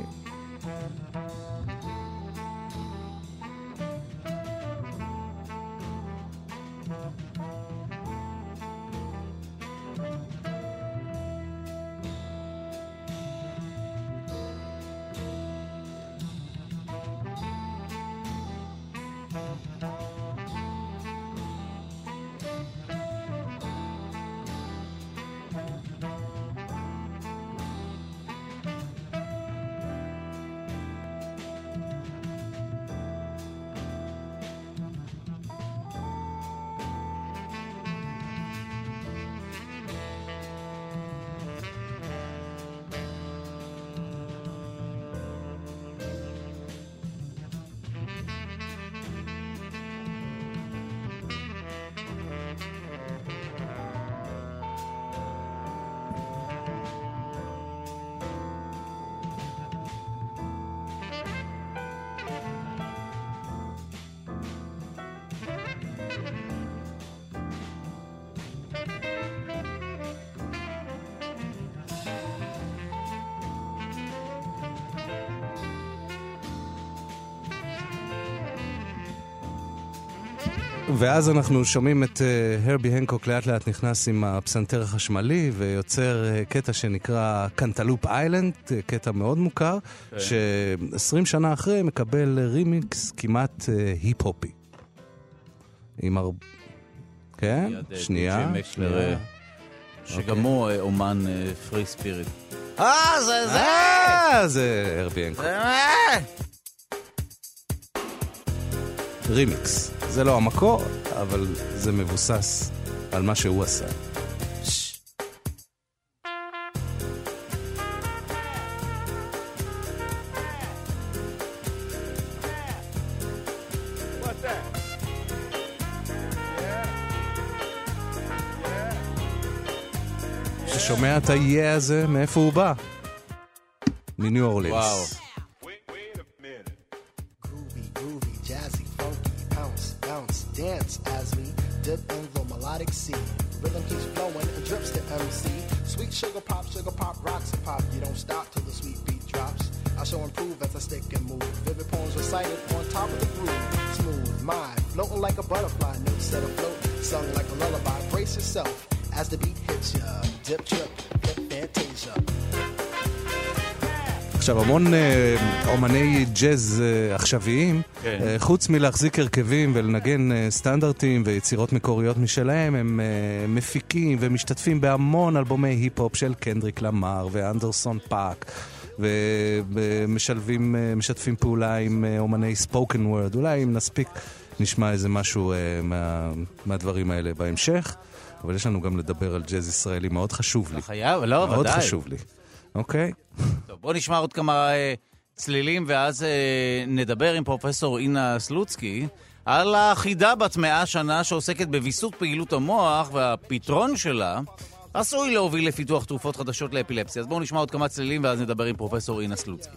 ואז אנחנו שומעים את אה, הרבי הנקוק לאט לאט נכנס עם הפסנתר החשמלי ויוצר אה, קטע שנקרא Cantaloupe Island, אה, קטע מאוד מוכר, כן. ש-20 שנה אחרי מקבל רימיקס כמעט היפ-הופי. עם הר... כן? אה, שנייה. אה, שגם הוא אה, אומן free spirit. אה, זה זה! אה, זה הרבי הנקוק. רימיקס. זה לא המקור, אבל זה מבוסס על מה שהוא עשה. ששומע את ה-yeah הזה, מאיפה הוא בא? מניו אורלינס. וואו. Dip in the melodic sea. Rhythm keeps flowing and drips to MC. Sweet sugar pop, sugar pop, rocks and pop. You don't stop till the sweet beat drops. I shall improve as I stick and move. Vivid poems recited on top of the groove. Smooth mind, floating like a butterfly, notes set afloat, sung like a lullaby. Brace yourself as the beat hits ya. Dip, trip, flip, fantasia. עכשיו, המון אה, אומני ג'אז אה, עכשוויים, כן. אה, חוץ מלהחזיק הרכבים ולנגן אה, סטנדרטים ויצירות מקוריות משלהם, הם אה, מפיקים ומשתתפים בהמון אלבומי היפ-הופ של קנדריק למר ואנדרסון פאק. ומשלבים, אה, משתפים פעולה עם אה, אומני ספוקן וורד. אולי אם נספיק נשמע איזה משהו אה, מה, מהדברים האלה בהמשך. אבל יש לנו גם לדבר על ג'אז ישראלי, מאוד חשוב לי. חייב, לא, מאוד ודאי. חשוב לי. אוקיי? טוב, בוא נשמע עוד כמה אה, צלילים, ואז אה, נדבר עם פרופסור אינה סלוצקי על החידה בת מאה שנה שעוסקת בוויסות פעילות המוח, והפתרון שלה עשוי להוביל לפיתוח תרופות חדשות לאפילפסיה. אז בואו נשמע עוד כמה צלילים ואז נדבר עם פרופסור אינה סלוצקי.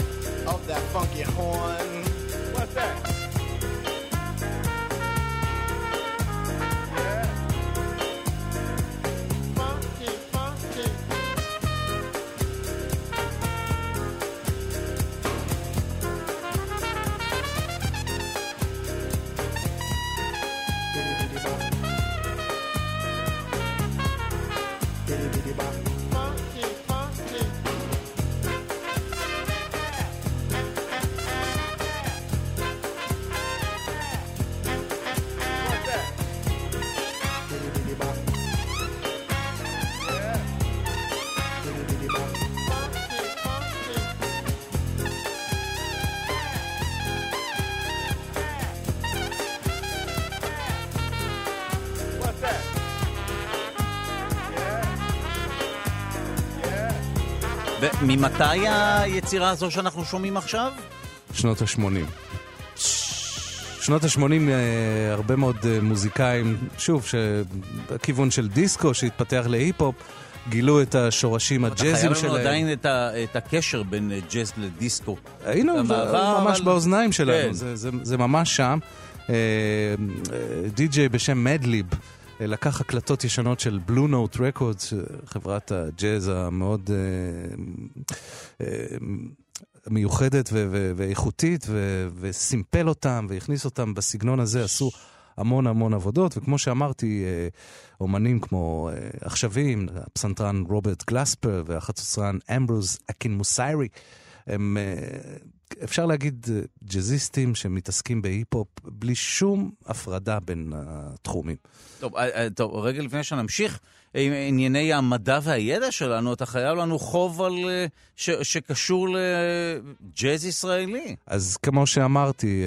of that funky horn. וממתי היצירה הזו שאנחנו שומעים עכשיו? שנות ה-80. שנות ה-80, הרבה מאוד אה, מוזיקאים, שוב, בכיוון של דיסקו, שהתפתח להיפ-הופ, גילו את השורשים אתה הג'אזיים חייב לנו שלהם. עדיין את ה- את הקשר בין אה, ג'אז לדיסקו. היינו, ממש אבל- באוזניים שלנו, כן. זה, זה, זה ממש שם. אה, אה, די-ג'יי בשם מדליב אה, לקח הקלטות ישנות של בלו נוט רקורדס, חברת הג'אז המאוד אה, אה, מיוחדת ו- ו- ואיכותית, ו- וסימפל אותם והכניס אותם בסגנון הזה, עשו המון המון עבודות, וכמו שאמרתי, אה, אומנים כמו עכשווים, הפסנתרן רוברט גלספר והחצוצרן אמברוז אקין מוסיירי, הם, אפשר להגיד, אה, ג'אזיסטים שמתעסקים בהיפ-הופ בלי שום הפרדה בין התחומים. טוב, אה, אה, טוב, רגע לפני שנמשיך עם ענייני המדע והידע שלנו, אתה חייב לנו חוב על, ש, שקשור לג'אז ישראלי. אז כמו שאמרתי,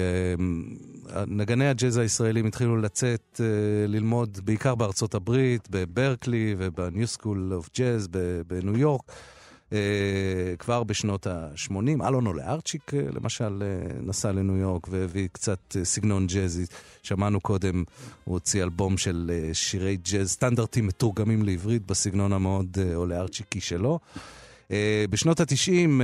נגני הג'אז הישראלים התחילו לצאת, ללמוד בעיקר בארצות הברית, בברקלי וב New School of Jazz בניו יורק. אה, כבר בשנות ה-80, אלון אולארצ'יק אה, למשל אה, נסע לניו יורק והביא קצת סגנון ג'אזי. שמענו קודם, הוא הוציא אלבום של שירי ג'אז, סטנדרטים מתורגמים לעברית בסגנון המאוד אולארצ'יקי שלו. בשנות ה-90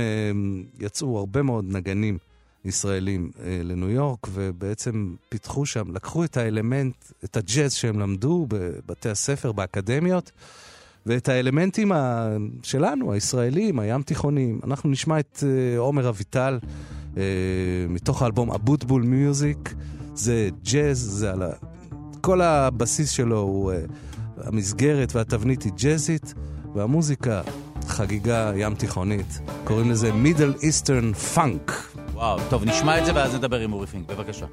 יצאו הרבה מאוד נגנים ישראלים אה, לניו יורק, ובעצם פיתחו שם, לקחו את האלמנט, את הג'אז שהם למדו בבתי הספר, באקדמיות, ואת האלמנטים ה... שלנו, הישראלים, הים תיכוניים. אנחנו נשמע את אה, עומר אביטל אה, מתוך האלבום אבוטבול מיוזיק. זה ג'אז, זה על ה... כל הבסיס שלו הוא, אה, המסגרת והתבנית היא ג'אזית, והמוזיקה חגיגה ים תיכונית. קוראים לזה מידל איסטרן פאנק. וואו, טוב, נשמע את זה ואז נדבר עם אורי פינק, בבקשה.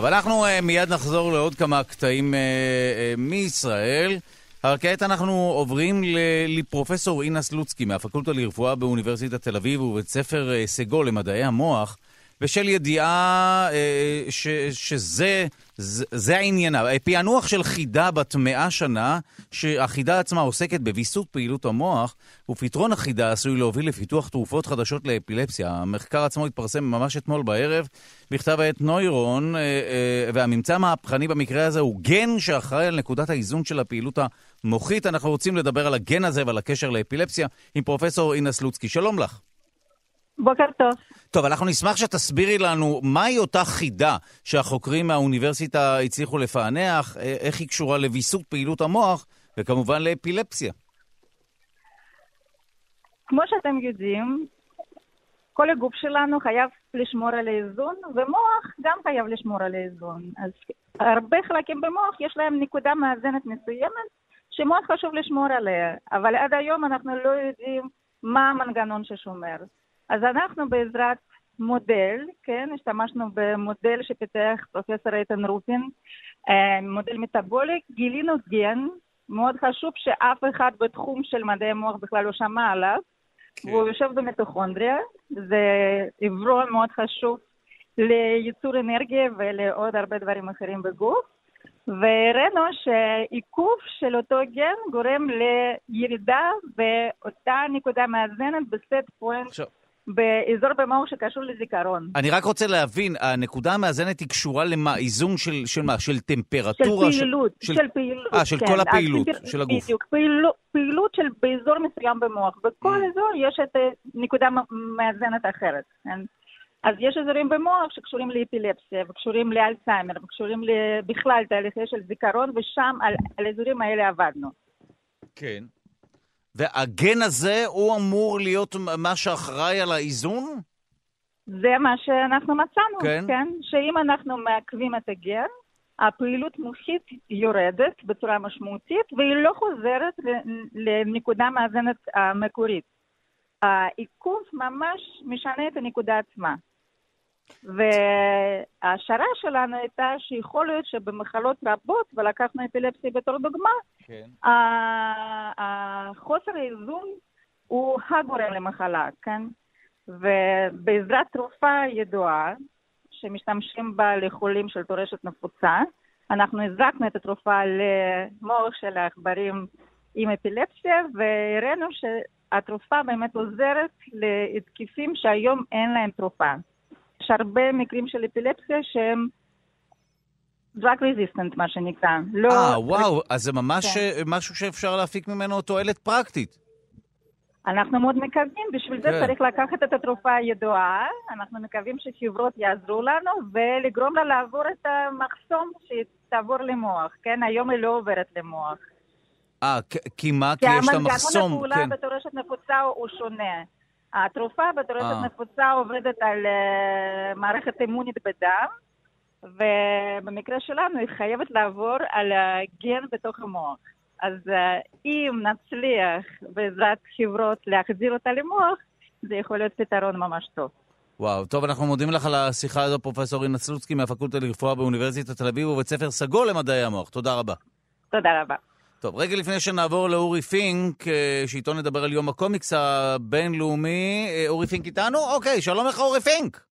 טוב, אנחנו uh, מיד נחזור לעוד כמה קטעים uh, uh, מישראל. אבל כעת אנחנו עוברים לפרופסור אינה סלוצקי מהפקולטה לרפואה באוניברסיטת תל אביב ובית ספר סגול למדעי המוח, בשל ידיעה uh, ש- שזה זה, זה העניין. אה, פענוח של חידה בת מאה שנה, שהחידה עצמה עוסקת בוויסות פעילות המוח, ופתרון החידה עשוי להוביל לפיתוח תרופות חדשות לאפילפסיה. המחקר עצמו התפרסם ממש אתמול בערב בכתב העת נוירון, אה, אה, והממצא המהפכני במקרה הזה הוא גן שאחראי על נקודת האיזון של הפעילות המוחית. אנחנו רוצים לדבר על הגן הזה ועל הקשר לאפילפסיה עם פרופסור אינה סלוצקי. שלום לך. בוקר טוב. טוב, אנחנו נשמח שתסבירי לנו מהי אותה חידה שהחוקרים מהאוניברסיטה הצליחו לפענח, אה, איך היא קשורה לוויסות פעילות המוח, וכמובן לאפילפסיה. כמו שאתם יודעים, כל הגוף שלנו חייב לשמור על האיזון, ומוח גם חייב לשמור על האיזון. אז הרבה חלקים במוח יש להם נקודה מאזנת מסוימת, שמאוד חשוב לשמור עליה, אבל עד היום אנחנו לא יודעים מה המנגנון ששומר. אז אנחנו בעזרת מודל, כן, השתמשנו במודל שפיתח פרופסור איתן רופין, אה, מודל מטאבולי, גילינו גן מאוד חשוב שאף אחד בתחום של מדעי המוח בכלל לא שמע עליו, כן. והוא יושב במיטוכונדריה, זה עברון מאוד חשוב לייצור אנרגיה ולעוד הרבה דברים אחרים בגוף. והראינו שעיכוב של אותו גן גורם לירידה באותה נקודה מאזנת בסט פוינט באזור במוח שקשור לזיכרון. אני רק רוצה להבין, הנקודה המאזנת היא קשורה למה? איזון של, של מה? של טמפרטורה? של פעילות, של, של פעילות. אה, של כן. כל הפעילות הטמפר- של הגוף. בדיוק, פעילו, פעילות של באזור מסוים במוח. בכל Mm. אזור יש את אה, נקודה מאזנת אחרת. כן? אז יש אזורים במוח שקשורים לאפילפסיה, וקשורים לאלצהיימר, וקשורים בכלל תהליכי של זיכרון, ושם על, על האזורים האלה עבדנו. כן. והגן הזה הוא אמור להיות מה שאחראי על האיזון? זה מה שאנחנו מצאנו, כן. כן? שאם אנחנו מעכבים את הגן, הפעילות מוחית יורדת בצורה משמעותית, והיא לא חוזרת לנקודה מאזנת המקורית. העיכוב ממש משנה את הנקודה עצמה. וההשערה שלנו הייתה שיכול להיות שבמחלות רבות, ולקחנו אפילפסיה בתור דוגמה, כן. החוסר האיזון הוא הגורם למחלה, כן? ובעזרת תרופה ידועה, שמשתמשים בה לחולים של טורשת נפוצה, אנחנו הזרקנו את התרופה למוח של העכברים עם אפילפסיה, והראינו שהתרופה באמת עוזרת להתקפים שהיום אין להם תרופה. יש הרבה מקרים של אפילפסיה שהם drug resistant, מה שנקרא. לא... אה, וואו, אז זה ממש כן. אה, משהו שאפשר להפיק ממנו תועלת פרקטית. אנחנו מאוד מקווים, בשביל זה כן. צריך לקחת את התרופה הידועה, אנחנו מקווים שחברות יעזרו לנו ולגרום לה לעבור את המחסום שהיא תעבור למוח, כן? היום היא לא עוברת למוח. אה, כי מה? כי יש את המנגנון המחסום. הפעולה כן. בטורשת נפוצה הוא שונה. התרופה בטורשת אה. נפוצה עובדת על אה, מערכת אימונית בדם, ובמקרה שלנו היא חייבת לעבור על הגן בתוך המוח. אז אה, אם נצליח בעזרת חברות להחזיר אותה למוח, זה יכול להיות פתרון ממש טוב. וואו, טוב, אנחנו מודים לך על השיחה הזו, פרופסור רינה סלוצקי מהפקולטה לרפואה באוניברסיטת תל אביב ובית ספר סגול למדעי המוח. תודה רבה. תודה רבה. טוב, רגע לפני שנעבור לאורי פינק, אה, שאיתו נדבר על יום הקומיקס הבינלאומי. אה, אורי פינק איתנו? אוקיי, שלום לך אורי פינק.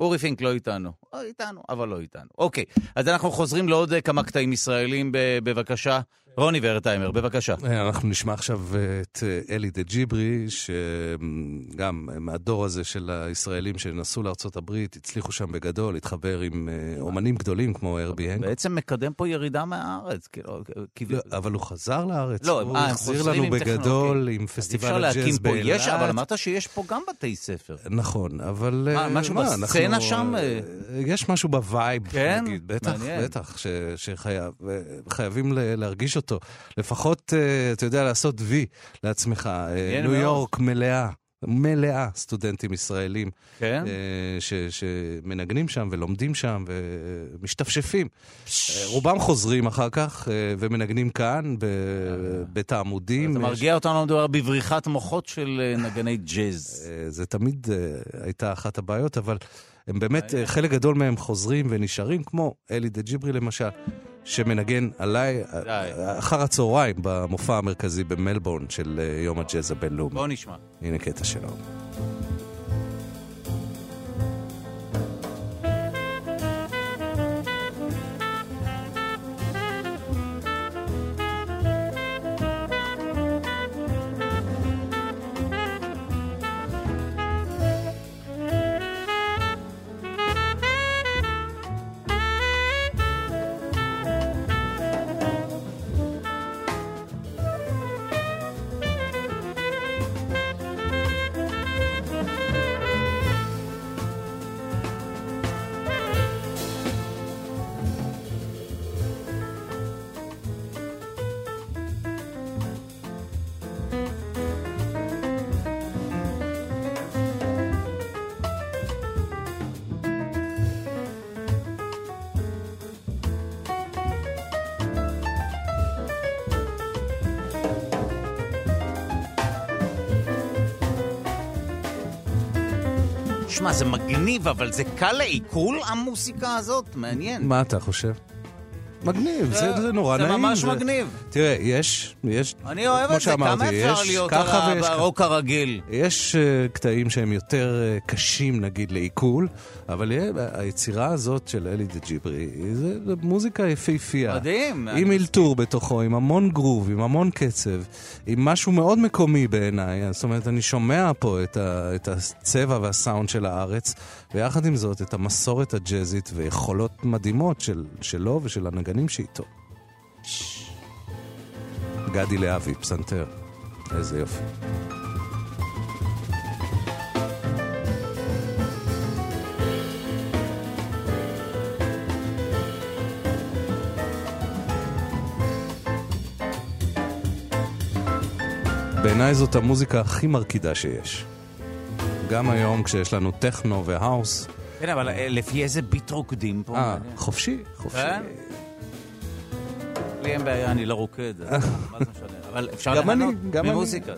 אורי פינק לא איתנו. לא איתנו, אבל לא איתנו. אוקיי, אז אנחנו חוזרים לעוד אה, כמה קטעים ישראלים, בבקשה. רוני ורטהיימר, בבקשה. אה, אנחנו נשמע עכשיו אה, את אה, אלי דג'יברי, שגם מהדור הזה של הישראלים שנסעו לארצות הברית, הצליחו שם בגדול להתחבר עם אומנים גדולים כמו הרבי הנק. בעצם מקדם פה ירידה מהארץ, כאילו... כאילו- לא, אבל הוא חזר לארץ, לא, הוא הם החזיר לנו עם בגדול טכנולוגיה. עם פסטיבל אפשר להקים הג'אז פה, באילת. יש, אבל אמרת שיש פה גם בתי ספר. נכון, אבל... מה, משהו מה, בסצנה אנחנו, שם? יש משהו בווייב, כן? נגיד, בטח, מעניין. בטח, ש- שחייב, חייבים ל- להרגיש אותו. לפחות, אה, אתה יודע, לעשות וי לעצמך. מעניין ניו. יורק מלאה. מלאה סטודנטים ישראלים כן? אה, ש, שמנגנים שם ולומדים שם ומשתפשפים. אה, רובם חוזרים אחר כך אה, ומנגנים כאן בבית העמודים. אתה מרגיע אותנו מדובר בבריחת מוחות של נגני ג'אז. אה, זה תמיד אה, הייתה אחת הבעיות, אבל הם באמת, חלק גדול מהם חוזרים ונשארים, כמו אלי דה ג'יברי למשל, שמנגן עליי אחר הצהריים במופע המרכזי במלבורן של אה, יום הג'אז הבינלאומי. בוא נשמע. הנה קטע שלו. שמע, זה מגניב, אבל זה קל לעיכול, המוסיקה הזאת? מעניין. מה אתה חושב? מגניב, זה, זה נורא זה נעים. ממש מגניב. תראה, יש, יש, אני אוהב את זה, כמה שאמרתי, אפשר יש להיות על. הרוק הרגיל? יש uh, קטעים שהם יותר uh, קשים, נגיד, לעיכול, אבל uh, היצירה הזאת של אלי דה ג'יברי, זה, זה מוזיקה יפהפייה. מדהים. עם אלתור בתוכו, עם המון גרוב, עם המון קצב, עם משהו מאוד מקומי בעיניי. זאת אומרת, אני שומע פה את, ה, את הצבע והסאונד של הארץ, ויחד עם זאת, את המסורת הג'אזית ויכולות מדהימות של, שלו ושל הנגנים שאיתו. גדי להבי, פסנתר. איזה יופי. בעיניי זאת המוזיקה הכי מרקידה שיש. גם היום כשיש לנו טכנו והאוס. כן, אבל אה, לפי איזה ביט רוקדים פה? אה, חופשי, חופשי. לי אין בעיה, אני לא רוקד. מה זה משנה? אבל אפשר ליהנות אני. ממוזיקה.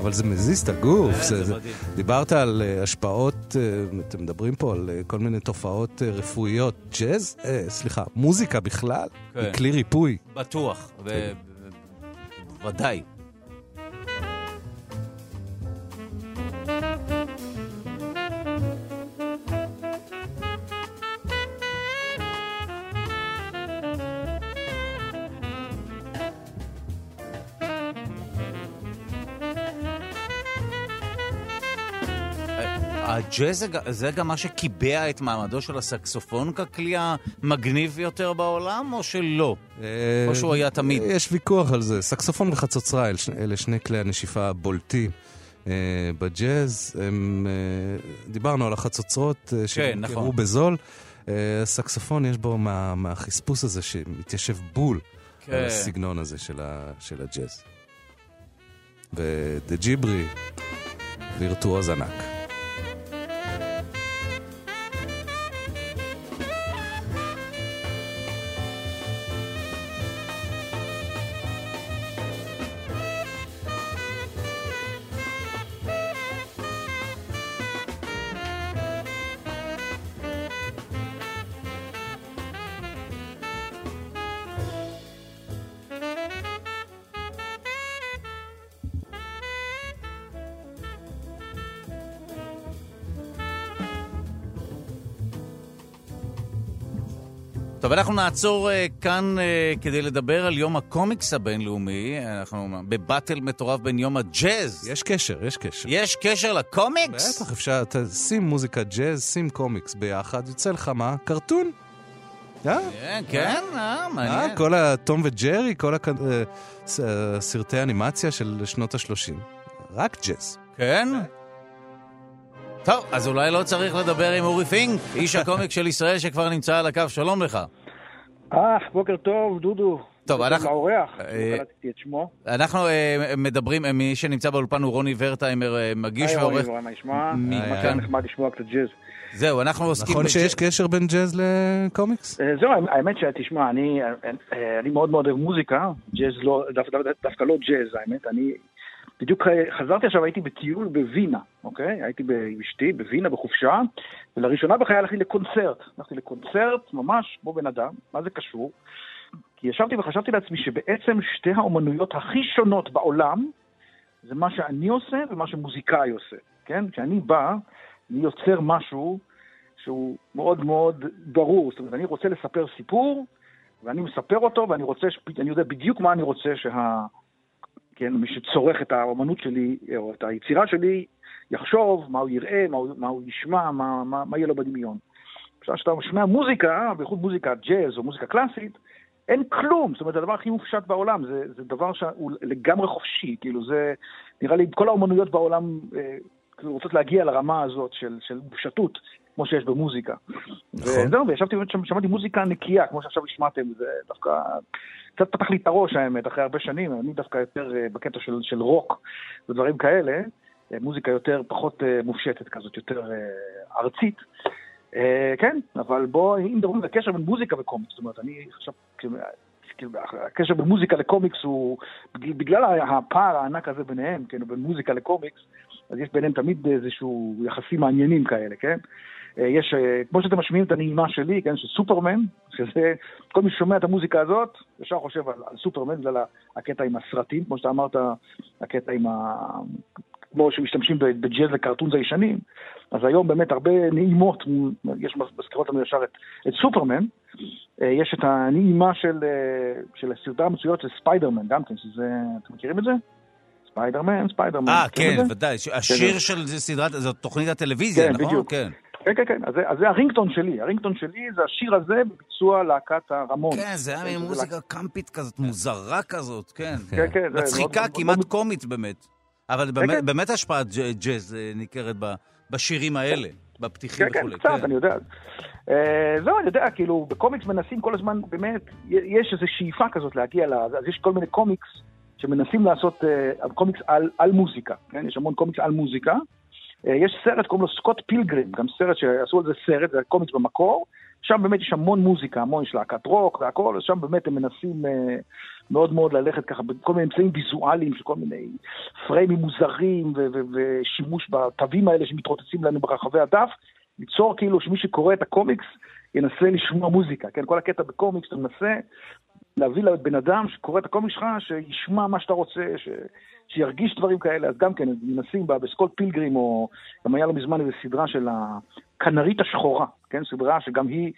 אבל זה מזיז את הגוף. כן, זה, זה זה. דיברת על אה, השפעות, אה, אתם מדברים פה על אה, כל מיני תופעות אה, רפואיות. ג'אז, אה, סליחה, מוזיקה בכלל, כן. היא כלי ריפוי. בטוח, ו- כן. ו- ודאי. הג'אז זה גם מה שקיבע את מעמדו של הסקסופון ככלי המגניב ביותר בעולם, או שלא? או שהוא היה תמיד? אה, יש ויכוח על זה. סקסופון וחצוצרה, אלה שני- כלי הנשיפה הבולטים. אה, בג'אז, הם, אה, דיברנו על החצוצרות אה, שנמכרו נכון. בזול. אה, סקסופון יש בו מה, מהחספוס הזה שמתיישב בול כן. על הסגנון הזה של, ה, של הג'אז. ודה ג'יברי, וירטואוז ענק. טוב, אנחנו נעצור uh, כאן uh, כדי לדבר על יום הקומיקס הבינלאומי. אנחנו בבטל מטורף בין יום הג'אז. יש קשר, יש קשר. יש קשר לקומיקס? בטח, אפשר, שים מוזיקה ג'אז, שים קומיקס ביחד, יוצא לך מה? קרטון. אה? כן, כן, אה, מעניין. אה, כל התום וג'רי, כל אה, אה, סרטי אנימציה של שנות ה-30. רק ג'אז. כן? טוב, אז אולי לא צריך לדבר עם אורי פינק, איש הקומיק של ישראל שכבר נמצא על הקו. שלום לך. אה, בוקר טוב, דודו. טוב, אנחנו- לאורח, אה, לא קלטתי את שמו. אנחנו אה, מדברים, אה, מי שנמצא באולפן הוא רוני ורטהיימר, מגיש היי, ועורך. רוני, מה נשמע? מכאן. נחמד לשמוע קצת ג'אז. זהו, אנחנו עוסקים... נכון בג'- שיש קשר בין ג'אז לקומיקס? זהו, האמת שתשמע, אני מאוד מאוד אוהב מוזיקה, ג'אז לא, דו- דו- דווקא לא ג'אז, האמת, אני בדיוק אה, חזרתי עכשיו, הייתי בטיול בווינה, אוקיי? הייתי עם אשתי בווינה בחופשה, ולראשונה בחיי הלכתי לקונצרט. הלכתי לקונצרט ממש כמו בן אדם, מה זה קשור? כי ישבתי וחשבתי לעצמי שבעצם שתי האומנויות הכי שונות בעולם, זה מה שאני עושה ומה שמוזיקאי עושה, כן? כשאני בא, אני יוצר משהו שהוא מאוד מאוד ברור. זאת אומרת, אני רוצה לספר סיפור, ואני מספר אותו, ואני רוצה, אני יודע בדיוק מה אני רוצה שה... כן, מי שצורך את האומנות שלי, או את היצירה שלי, יחשוב מה הוא יראה, מה הוא, מה הוא ישמע, מה, מה, מה יהיה לו בדמיון. עכשיו, כשאתה שומע מוזיקה, בייחוד מוזיקה ג'אז או מוזיקה קלאסית, אין כלום, זאת אומרת, הדבר הכי מופשט בעולם, זה, זה דבר שהוא לגמרי חופשי, כאילו זה, נראה לי, כל האומנויות בעולם אה, כאילו רוצות להגיע לרמה הזאת של, של מופשטות, כמו שיש במוזיקה. נכון. וזהו, וישבתי ושמעתי מוזיקה נקייה, כמו שעכשיו השמעתם, זה דווקא קצת פתח לי את הראש האמת, אחרי הרבה שנים, אני דווקא יותר אה, בקטע של, של רוק ודברים כאלה, אה, מוזיקה יותר, פחות אה, מופשטת כזאת, יותר ארצית. כן, אבל בוא, אם מדברים על הקשר בין מוזיקה וקומיקס, זאת אומרת, אני עכשיו, כאילו, כאילו, הקשר בין מוזיקה לקומיקס הוא, בגלל הפער הענק הזה ביניהם, כן, בין מוזיקה לקומיקס, אז יש ביניהם תמיד איזשהו יחסים מעניינים כאלה, כן? אה, יש, אה, כמו שאתם משמיעים את הנעימה שלי, כן, של סופרמן, שזה, כל מי ששומע את המוזיקה הזאת, ישר חושב על, על סופרמן, בגלל הקטע עם הסרטים, כמו שאתה אמרת, הקטע עם ה... כמו שמשתמשים בג'אז ל cartoons הישנים, אז היום באמת הרבה נעימות, יש מזכירות לנו ישר את, את סופרמן, אה, יש את הנעימה של, של הסדרה המצוירת של ספיידרמן, גם כן, שזה, אתם מכירים את זה? ספיידרמן, ספיידרמן. אה, כן? ודאי. השיר כן. של סדרת, זאת תוכנית הטלוויזיה, כן, נכון? בדיוק. כן. כן, כן, כן, אז זה, אז זה ה ringtone שלי, ה ringtone שלי זה השיר הזה בביצוע להקת הראמונס. כן, זה היה מין שזה מוזיקה קמפית כזאת, מוזרה כזאת, כן. כן, כן, מצחיקה, כמעט קומית באמת. אבל כן, באמת- כן. באמת השפעת ג'אז אה, ניכרת בשירים האלה, בפתיחים כן, כן, וכולי. קצת, אני יודע. אה, זהו, אני יודע, כאילו, בקומיקס מנסים כל הזמן, באמת, יש איזו שאיפה כזאת להגיע ל... אז יש כל מיני קומיקס שמנסים לעשות אה, קומיקס על, על מוזיקה, כן? יש המון קומיקס על מוזיקה. אה, יש סרט, קוראים לו סקוט פילגרים, גם סרט שעשו על זה סרט, זה קומיקס במקור. שם באמת יש המון מוזיקה, המון, יש להקת רוק והכל, שם באמת הם מנסים אה, מאוד מאוד ללכת ככה בכל מיני אמצעים ויזואליים של כל מיני פריימים מוזרים ושימוש בתווים האלה שמתרוצצים לנו ברחבי הדף, ליצור כאילו שמי שקורא את הקומיקס ינסה לשמוע מוזיקה, כן? כל הקטע בקומיקס, אתה מנסה להביא לבן אדם שקורא את הקומיקס שלך, שישמע מה שאתה רוצה, ש... שירגיש דברים כאלה, אז גם כן, מנסים בה, פילגרים, או גם היה לא מזמן איזו סדרה של הכנרית השחורה, כן? סדרה שגם היא,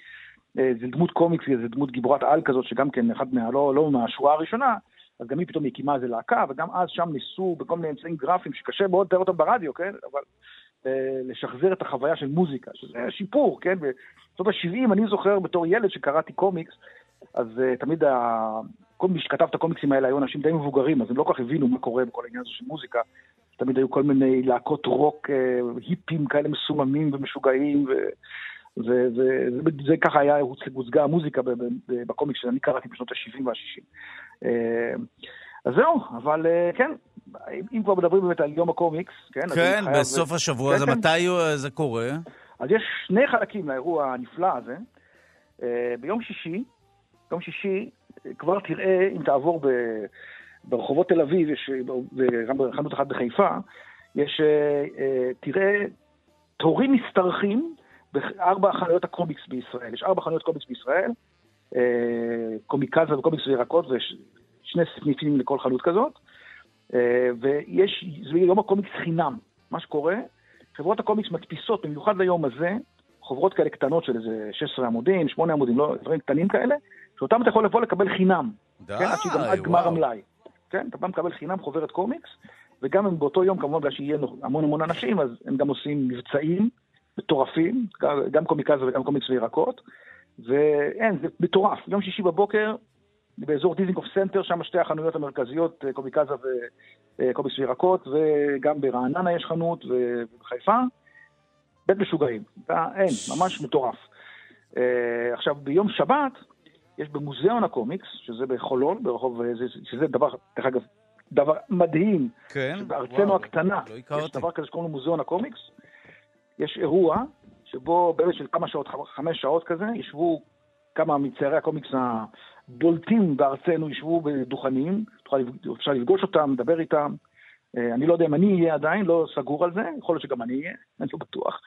אה, זה דמות קומיקס, זה דמות גיבורת על כזאת, שגם כן, אחד מה... לא, לא מהשורה הראשונה, אז גם היא פתאום הקימה איזה להקה, וגם אז שם ניסו בכל מיני אמצעים גרפיים, שקשה מאוד לתאר אותם ברדיו, כן? אבל אה, לשחזר את החוויה של מוזיקה, שזה שיפור, כן? בשנות ה-70 אני זוכר בתור ילד שקראתי קומיקס, אז uh, תמיד ה... כל מי שכתב את הקומיקסים האלה היו אנשים די מבוגרים, אז הם לא כל כך הבינו מה קורה בכל העניין הזה של מוזיקה. תמיד היו כל מיני להקות רוק אה, היפים כאלה מסוממים ומשוגעים, ו... זה, זה, זה, זה ככה היה, הוצגה המוזיקה בקומיקס שאני קראתי בשנות ה-70 וה-60. אה, אז זהו, אבל כן, אם, כבר מדברים באמת על יום הקומיקס, כן? כן, חייב- בסוף השבוע, כן, אז כן. מתי זה קורה? אז יש שני חלקים לאירוע הנפלא הזה. ביום שישי, יום שישי, כבר תראה, אם תעבור ב, ברחובות תל אביב, יש, וגם בחנות אחת בחיפה, יש, אה, אה, תראה תורים משתרכים בארבע חנויות הקומיקס בישראל. יש ארבע חנויות קומיקס בישראל, אה, קומיקזה וקומיקס וירקות, ויש שני סניפים לכל חנות כזאת. ויש, זה יום הקומיקס חינם. מה שקורה, חברות הקומיקס מדפיסות, במיוחד ליום הזה, חוברות כאלה קטנות של איזה 16 עמודים, 8 עמודים, לא, דברים קטנים כאלה, שאותם אתה יכול לבוא לקבל חינם. די, כן, עד עד גמר. המלאי. כן, אתה בא מקבל חינם חוברת קומיקס, וגם הם באותו יום, כמובן, בגלל שיהיה המון המון אנשים, אז הם גם עושים מבצעים מטורפים, גם- קומיקזה וגם קומיקס וירקות, ואין, זה מטורף. יום שישי בבוקר, באזור דיזינגוף סנטר, שם שתי החנויות המרכזיות, אה, קומיקזה וקומיקס וירקות, וגם ברעננה יש חנות, ובחיפה. בית משוגעים. אתה- אין, ממש מטורף. אה, עכשיו, ביום שבת, יש במוזיאון הקומיקס, שזה בחולון, ברחוב, אה, זה- שזה דבר, דרך אגב, דבר מדהים, כן, בארצנו וואו, הקטנה, לא יש. דבר כזה שקוראים לו מוזיאון הקומיקס, יש אירוע שבו באמת של כמה שעות, חמש שעות כזה, ישבו כמה מציירי הקומיקס הבולטים בארצנו, ישבו בדוכנים, אפשר לפגוש אותם, לדבר איתם, אה, אני לא יודע אם אני אהיה עדיין, לא סגור על זה, יכול להיות שגם אני אהיה, אני לא בטוח.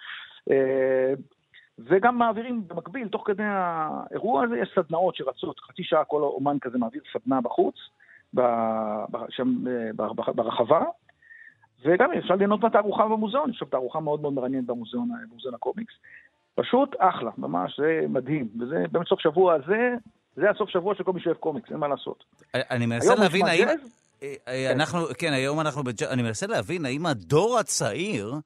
אה, וגם מעבירים במקביל, תוך כדי האירוע הזה, יש סדנאות שרצות, חצי שעה כל אומן כזה מעביר סדנה בחוץ, ב, ב, שם, אה, ב, ב, ברחבה, וגם אפשר ליהנות מהתערוכה במוזיאון, יש שם תערוכה מאוד מאוד מעניינת במוזיאון, במוזיאון הקומיקס. פשוט אחלה, ממש, זה מדהים. וזה באמת סוף שבוע הזה, זה הסוף שבוע של כל מי שאוהב קומיקס, אין מה לעשות. אני מנסה להבין האם... אה, אה, אנחנו, כן, היום אנחנו אני מנסה להבין האם הדור הצעיר, אה,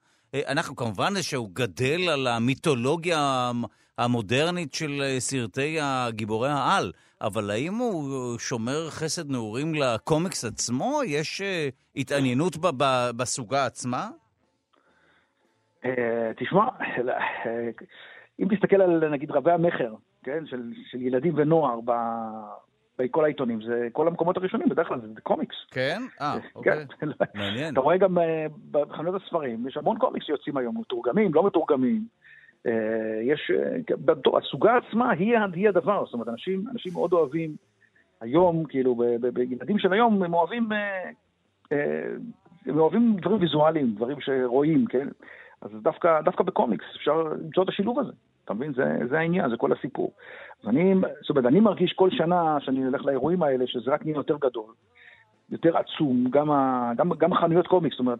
אנחנו כמובן שהוא גדל על המיתולוגיה המ- המודרנית של אה, סרטי הגיבורי העל, אבל האם הוא שומר חסד נעורים לקומיקס עצמו? יש אה, התעניינות בסוגה עצמה? אה, תשמע, אה, אם תסתכל על נגיד רבי המכר, כן, של, של ילדים ונוער ב, בכל העיתונים, זה כל המקומות הראשונים, בדרך כלל זה, קומיקס. כן? אה, אוקיי. כן. מעניין. אתה רואה גם אה, בחנויות הספרים, יש המון קומיקס שיוצאים היום, מתורגמים, לא מתורגמים. אה, יש, אה, הסוגה עצמה היא, הדבר, זאת אומרת, אנשים, אנשים מאוד אוהבים היום, כאילו, בילדים של היום, הם אוהבים, הם אוהבים דברים ויזואליים, דברים שרואים, כן? אז דווקא, דווקא בקומיקס אפשר למצוא את השילוב הזה. אתה מבין? זה, זה העניין, זה כל הסיפור. אז אני, זאת אומרת, אני מרגיש כל שנה שאני הולך לאירועים האלה, שזה רק נהיה יותר גדול, יותר עצום, גם, ה, גם, גם החנויות קומיקס, זאת אומרת,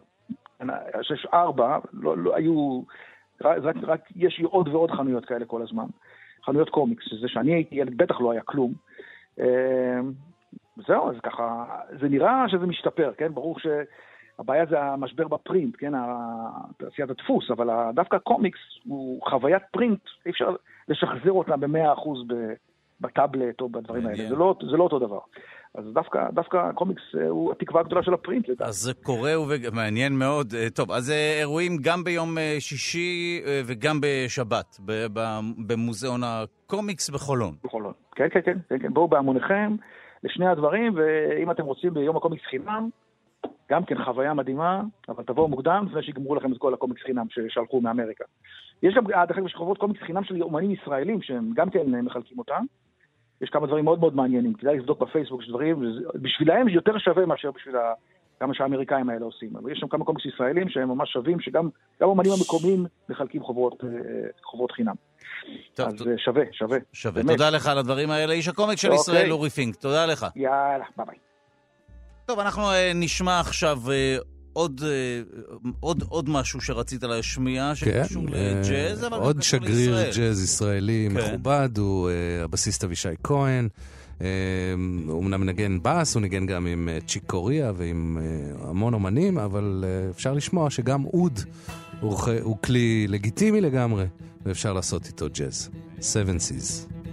יש ארבע, לא, לא היו, רק, רק, יש עוד ועוד חנויות כאלה כל הזמן. חנויות קומיקס, שזה שאני הייתי ילד, בטח לא היה כלום. אה, זהו, אז ככה, זה נראה שזה משתפר, כן? ברור שהבעיה זה המשבר בפרינט, כן? תעשיית הדפוס, אבל דווקא הקומיקס הוא חוויית print, אי אפשר לשחזר אותה במאה אחוז בטאבלט או בדברים האלה, זה לא, זה לא אותו דבר. אז דווקא, דווקא הקומיקס אה, הוא התקווה הגדולה של ה print, לדעתי. אז זה קורה ומעניין מאוד. אה, טוב, אז אה, אירועים גם ביום שישי וגם בשבת, במוזיאון הקומיקס בחולון. בחולון. כן, כן, כן, כן, כן, בואו בהמוניכם לשני הדברים, ואם אתם רוצים ביום הקומיקס חינם, גם כן חוויה מדהימה, אבל תבואו מוקדם לפני שיגמרו לכם את כל הקומיקס חינם ששלחו מאמריקה. יש גם, אה, דרך אגב, יש חברות קומיקס חינם של אומנים ישראלים שהם גם כן אה, מחלקים אותם. יש כמה דברים מאוד מאוד מעניינים, כדאי לבדוק בפייסבוק יש דברים, בשבילם זה יותר שווה מאשר בשביל ה... כמה שהאמריקאים האלה עושים. אבל יש שם כמה קומיקס ישראלים שהם ממש שווים, שגם גם אומנים המקומיים מחלקים חוברות, אה, חוברות חינם. טוב, אז אה, שווה, שווה. שווה. באמת. תודה לך על הדברים האלה. איש הקומיקס של אוקיי. ישראל, אורי פינק. תודה לך. יאללה, ביי ביי. טוב, אנחנו אה, נשמע עכשיו אה, עוד, אה, עוד, עוד משהו שרצית להשמיע, כן, שקשור אה, לג'אז, אבל עוד שגריר לישראל. ג'אז ישראלי כן. מכובד, הוא הבסיסט אבישי כהן. הוא אמנם מנגן בס, הוא ניגן גם עם צ'יק קוריאה ועם המון אומנים, אבל אפשר לשמוע שגם אוד הוא כלי לגיטימי לגמרי, ואפשר לעשות איתו ג'אז. Seven Seas.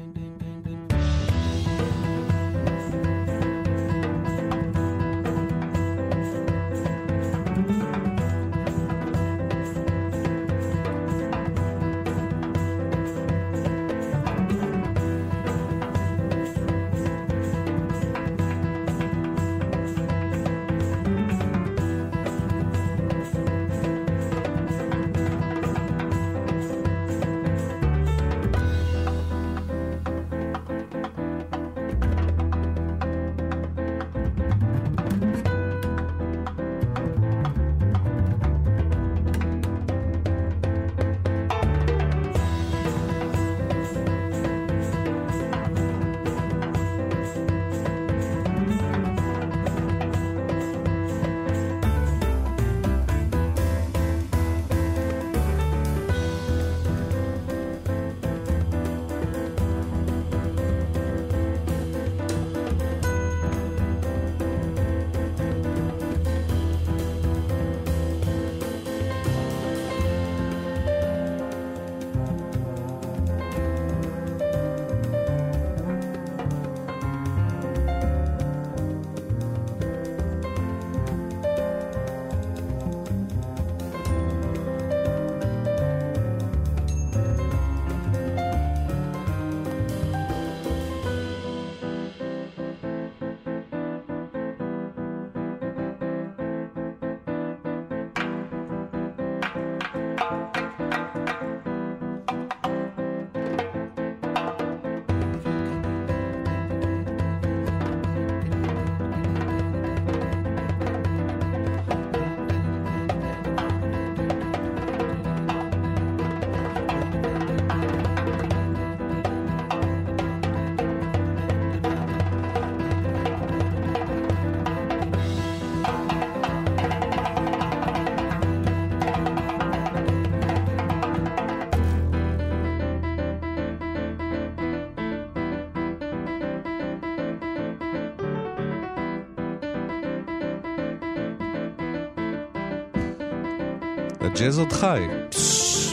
הג'אז עוד חי.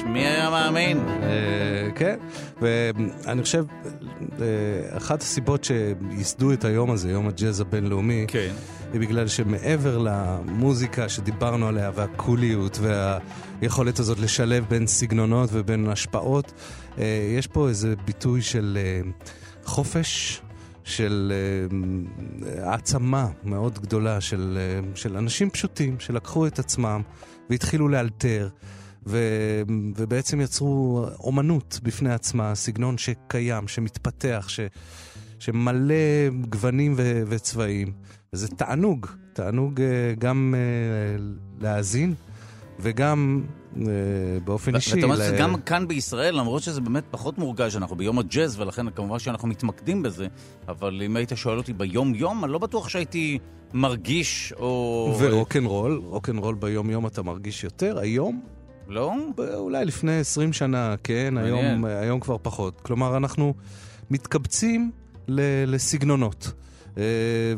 מי היה מאמין? אה, כן, ואני חושב, אה, אחת הסיבות שייסדו את היום הזה, יום הג'אז הבינלאומי, כן. היא בגלל שמעבר למוזיקה שדיברנו עליה, והקוליות, והיכולת הזאת לשלב בין סגנונות ובין השפעות, אה, יש פה איזה ביטוי של חופש. של אה, העצמה מאוד גדולה של, אה, של אנשים פשוטים שלקחו את עצמם והתחילו לאלתר ו, ובעצם יצרו אומנות בפני עצמה, סגנון שקיים, שמתפתח, ש, שמלא גוונים ו, וצבעים. וזה תענוג, תענוג אה, גם אה, להאזין וגם אה, באופן אישי. ואתה אומר ל- שגם כאן בישראל, למרות שזה באמת פחות מורגש, אנחנו ביום הג'אז, ולכן כמובן שאנחנו מתמקדים בזה, אבל אם היית שואל אותי ביום-יום, אני לא בטוח שהייתי מרגיש או... ורוקנרול, רוקנרול ביום יום אתה מרגיש יותר, היום? לא? אולי לפני 20 שנה, כן. היום, היום כבר פחות. כלומר, אנחנו מתקבצים ל- לסגנונות. אה,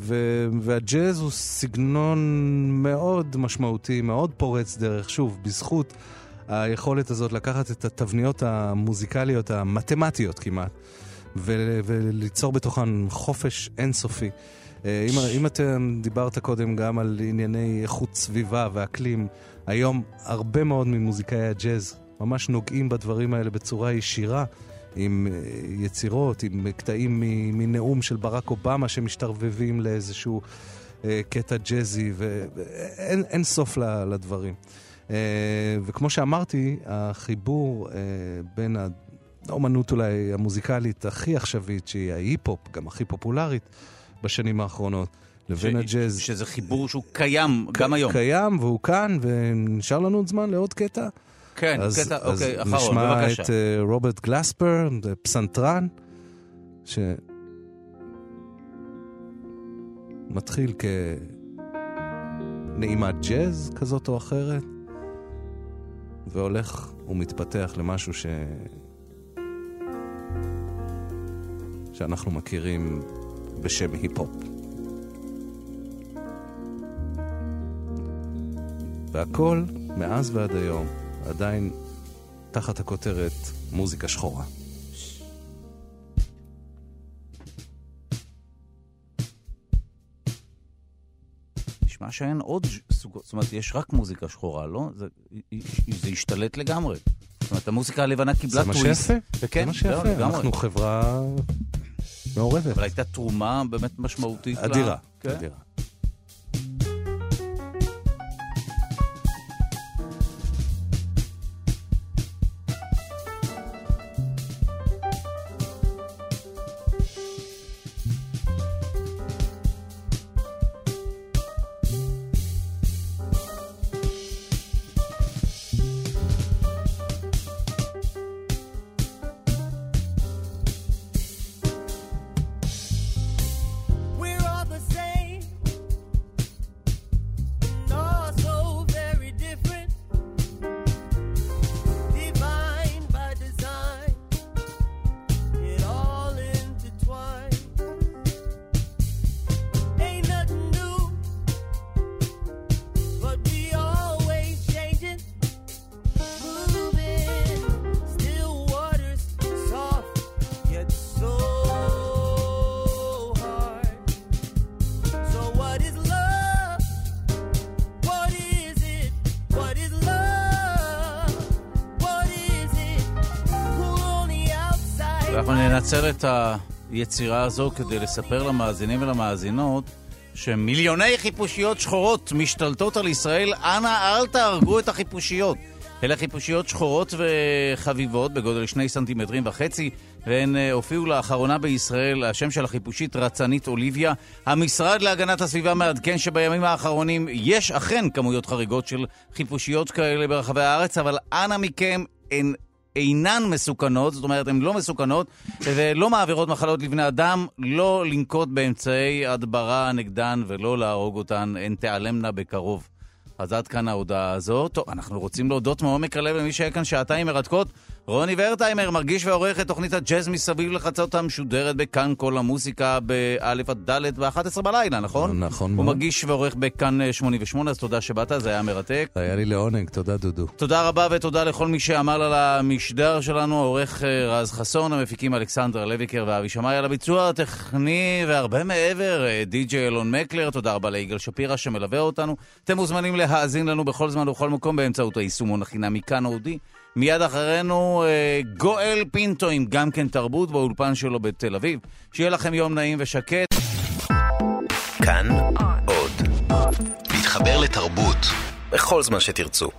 ו- והג'אז הוא סגנון מאוד משמעותי, מאוד פורץ דרך, שוב, בזכות היכולת הזאת לקחת את התבניות המוזיקליות, המתמטיות כמעט, ו- וליצור בתוכן חופש אינסופי. אה, אם, אם אתם דיברת קודם גם על ענייני איכות סביבה ואקלים, היום הרבה מאוד ממוזיקאי הג'אז ממש נוגעים בדברים האלה בצורה ישירה, עם אה, יצירות, עם קטעים מנאום של ברק אובמה שמשתרבבים לאיזשהו אה, קטע ג'אזי, ואין אין סוף לדברים. וכמו שאמרתי, החיבור בין האומנות אולי המוזיקלית הכי עכשווית, שהיא ההיפ-הופ, גם הכי פופולרית בשנים האחרונות, לבין ש- הג'אז. שזה חיבור שהוא קיים גם היום. קיים והוא כאן, ונשאר לנו עוד זמן לעוד קטע. כן, אז, קטע, אז אוקיי, אחרון, נשמע בבקשה. את אה, רוברט גלספר, פסנתרן, שמתחיל כנעימת ג'אז כזאת או אחרת, והולך ומתפתח למשהו ש... שאנחנו מכירים בשם היפ-הופ. והכל, מאז ועד היום, עדיין תחת הכותרת מוזיקה שחורה. נשמע שאין עוד סוגות, זאת אומרת, יש רק מוזיקה שחורה, לא? זה, זה השתלט לגמרי. זאת אומרת, המוזיקה הלבנה קיבלה זה מה טוויסט. שיפה, זה מה שיפה. אנחנו חברה מעורבת. אבל הייתה תרומה באמת משמעותית. אדירה, כן. אדירה. ננצל את היצירה הזו כדי לספר למאזינים ולמאזינות שמיליוני חיפושיות שחורות משתלטות על ישראל, אנא אל תהרגו את החיפושיות. אלה חיפושיות שחורות וחביבות בגודל שני סנטימטרים וחצי, והן אה, הופיעו לאחרונה בישראל. השם של החיפושית רצנית אוליביה. המשרד להגנת הסביבה מעדכן שבימים האחרונים יש אכן כמויות חריגות של חיפושיות כאלה ברחבי הארץ, אבל אנא מכם, הן אינן מסוכנות, זאת אומרת, הן לא מסוכנות ולא מעבירות מחלות לבני אדם, לא לנקוט באמצעי הדברה נגדן ולא להרוג אותן, הן תיעלמנה בקרוב. אז עד כאן ההודעה הזאת. טוב, אנחנו רוצים להודות מעומק הלב למי שהיה כאן שעתיים מרתקות. רוני ורטהיימר מרגיש ועורך את תוכנית הג'אז מסביב לחצות המשודרת בכאן כל המוסיקה באלף עד ד' ב-11 בלילה, נכון? נכון הוא מאוד. מרגיש ועורך בכאן אה, 88, אז תודה שבאת, זה היה מרתק. היה לי לעונג, תודה דודו. תודה רבה ותודה לכל מי שעמל על המשדר שלנו, העורך אה, רז חסון, המפיקים אלכסנדר לויקר ואבי שמאי על הביצוע הטכני והרבה מעבר, אה, די.ג'יי אלון מקלר, תודה רבה ליגאל שפירא שמלווה אותנו. אתם מוזמנים להאזין לנו בכל זמן ובכל מקום באמצעות היישומון החינמי כאן אודי. מיד אחרינו אה, גואל פינטו עם גם כן תרבות באולפן שלו בתל אביב. שיהיה לכם יום נעים ושקט. כאן עוד. להתחבר לתרבות בכל זמן שתרצו.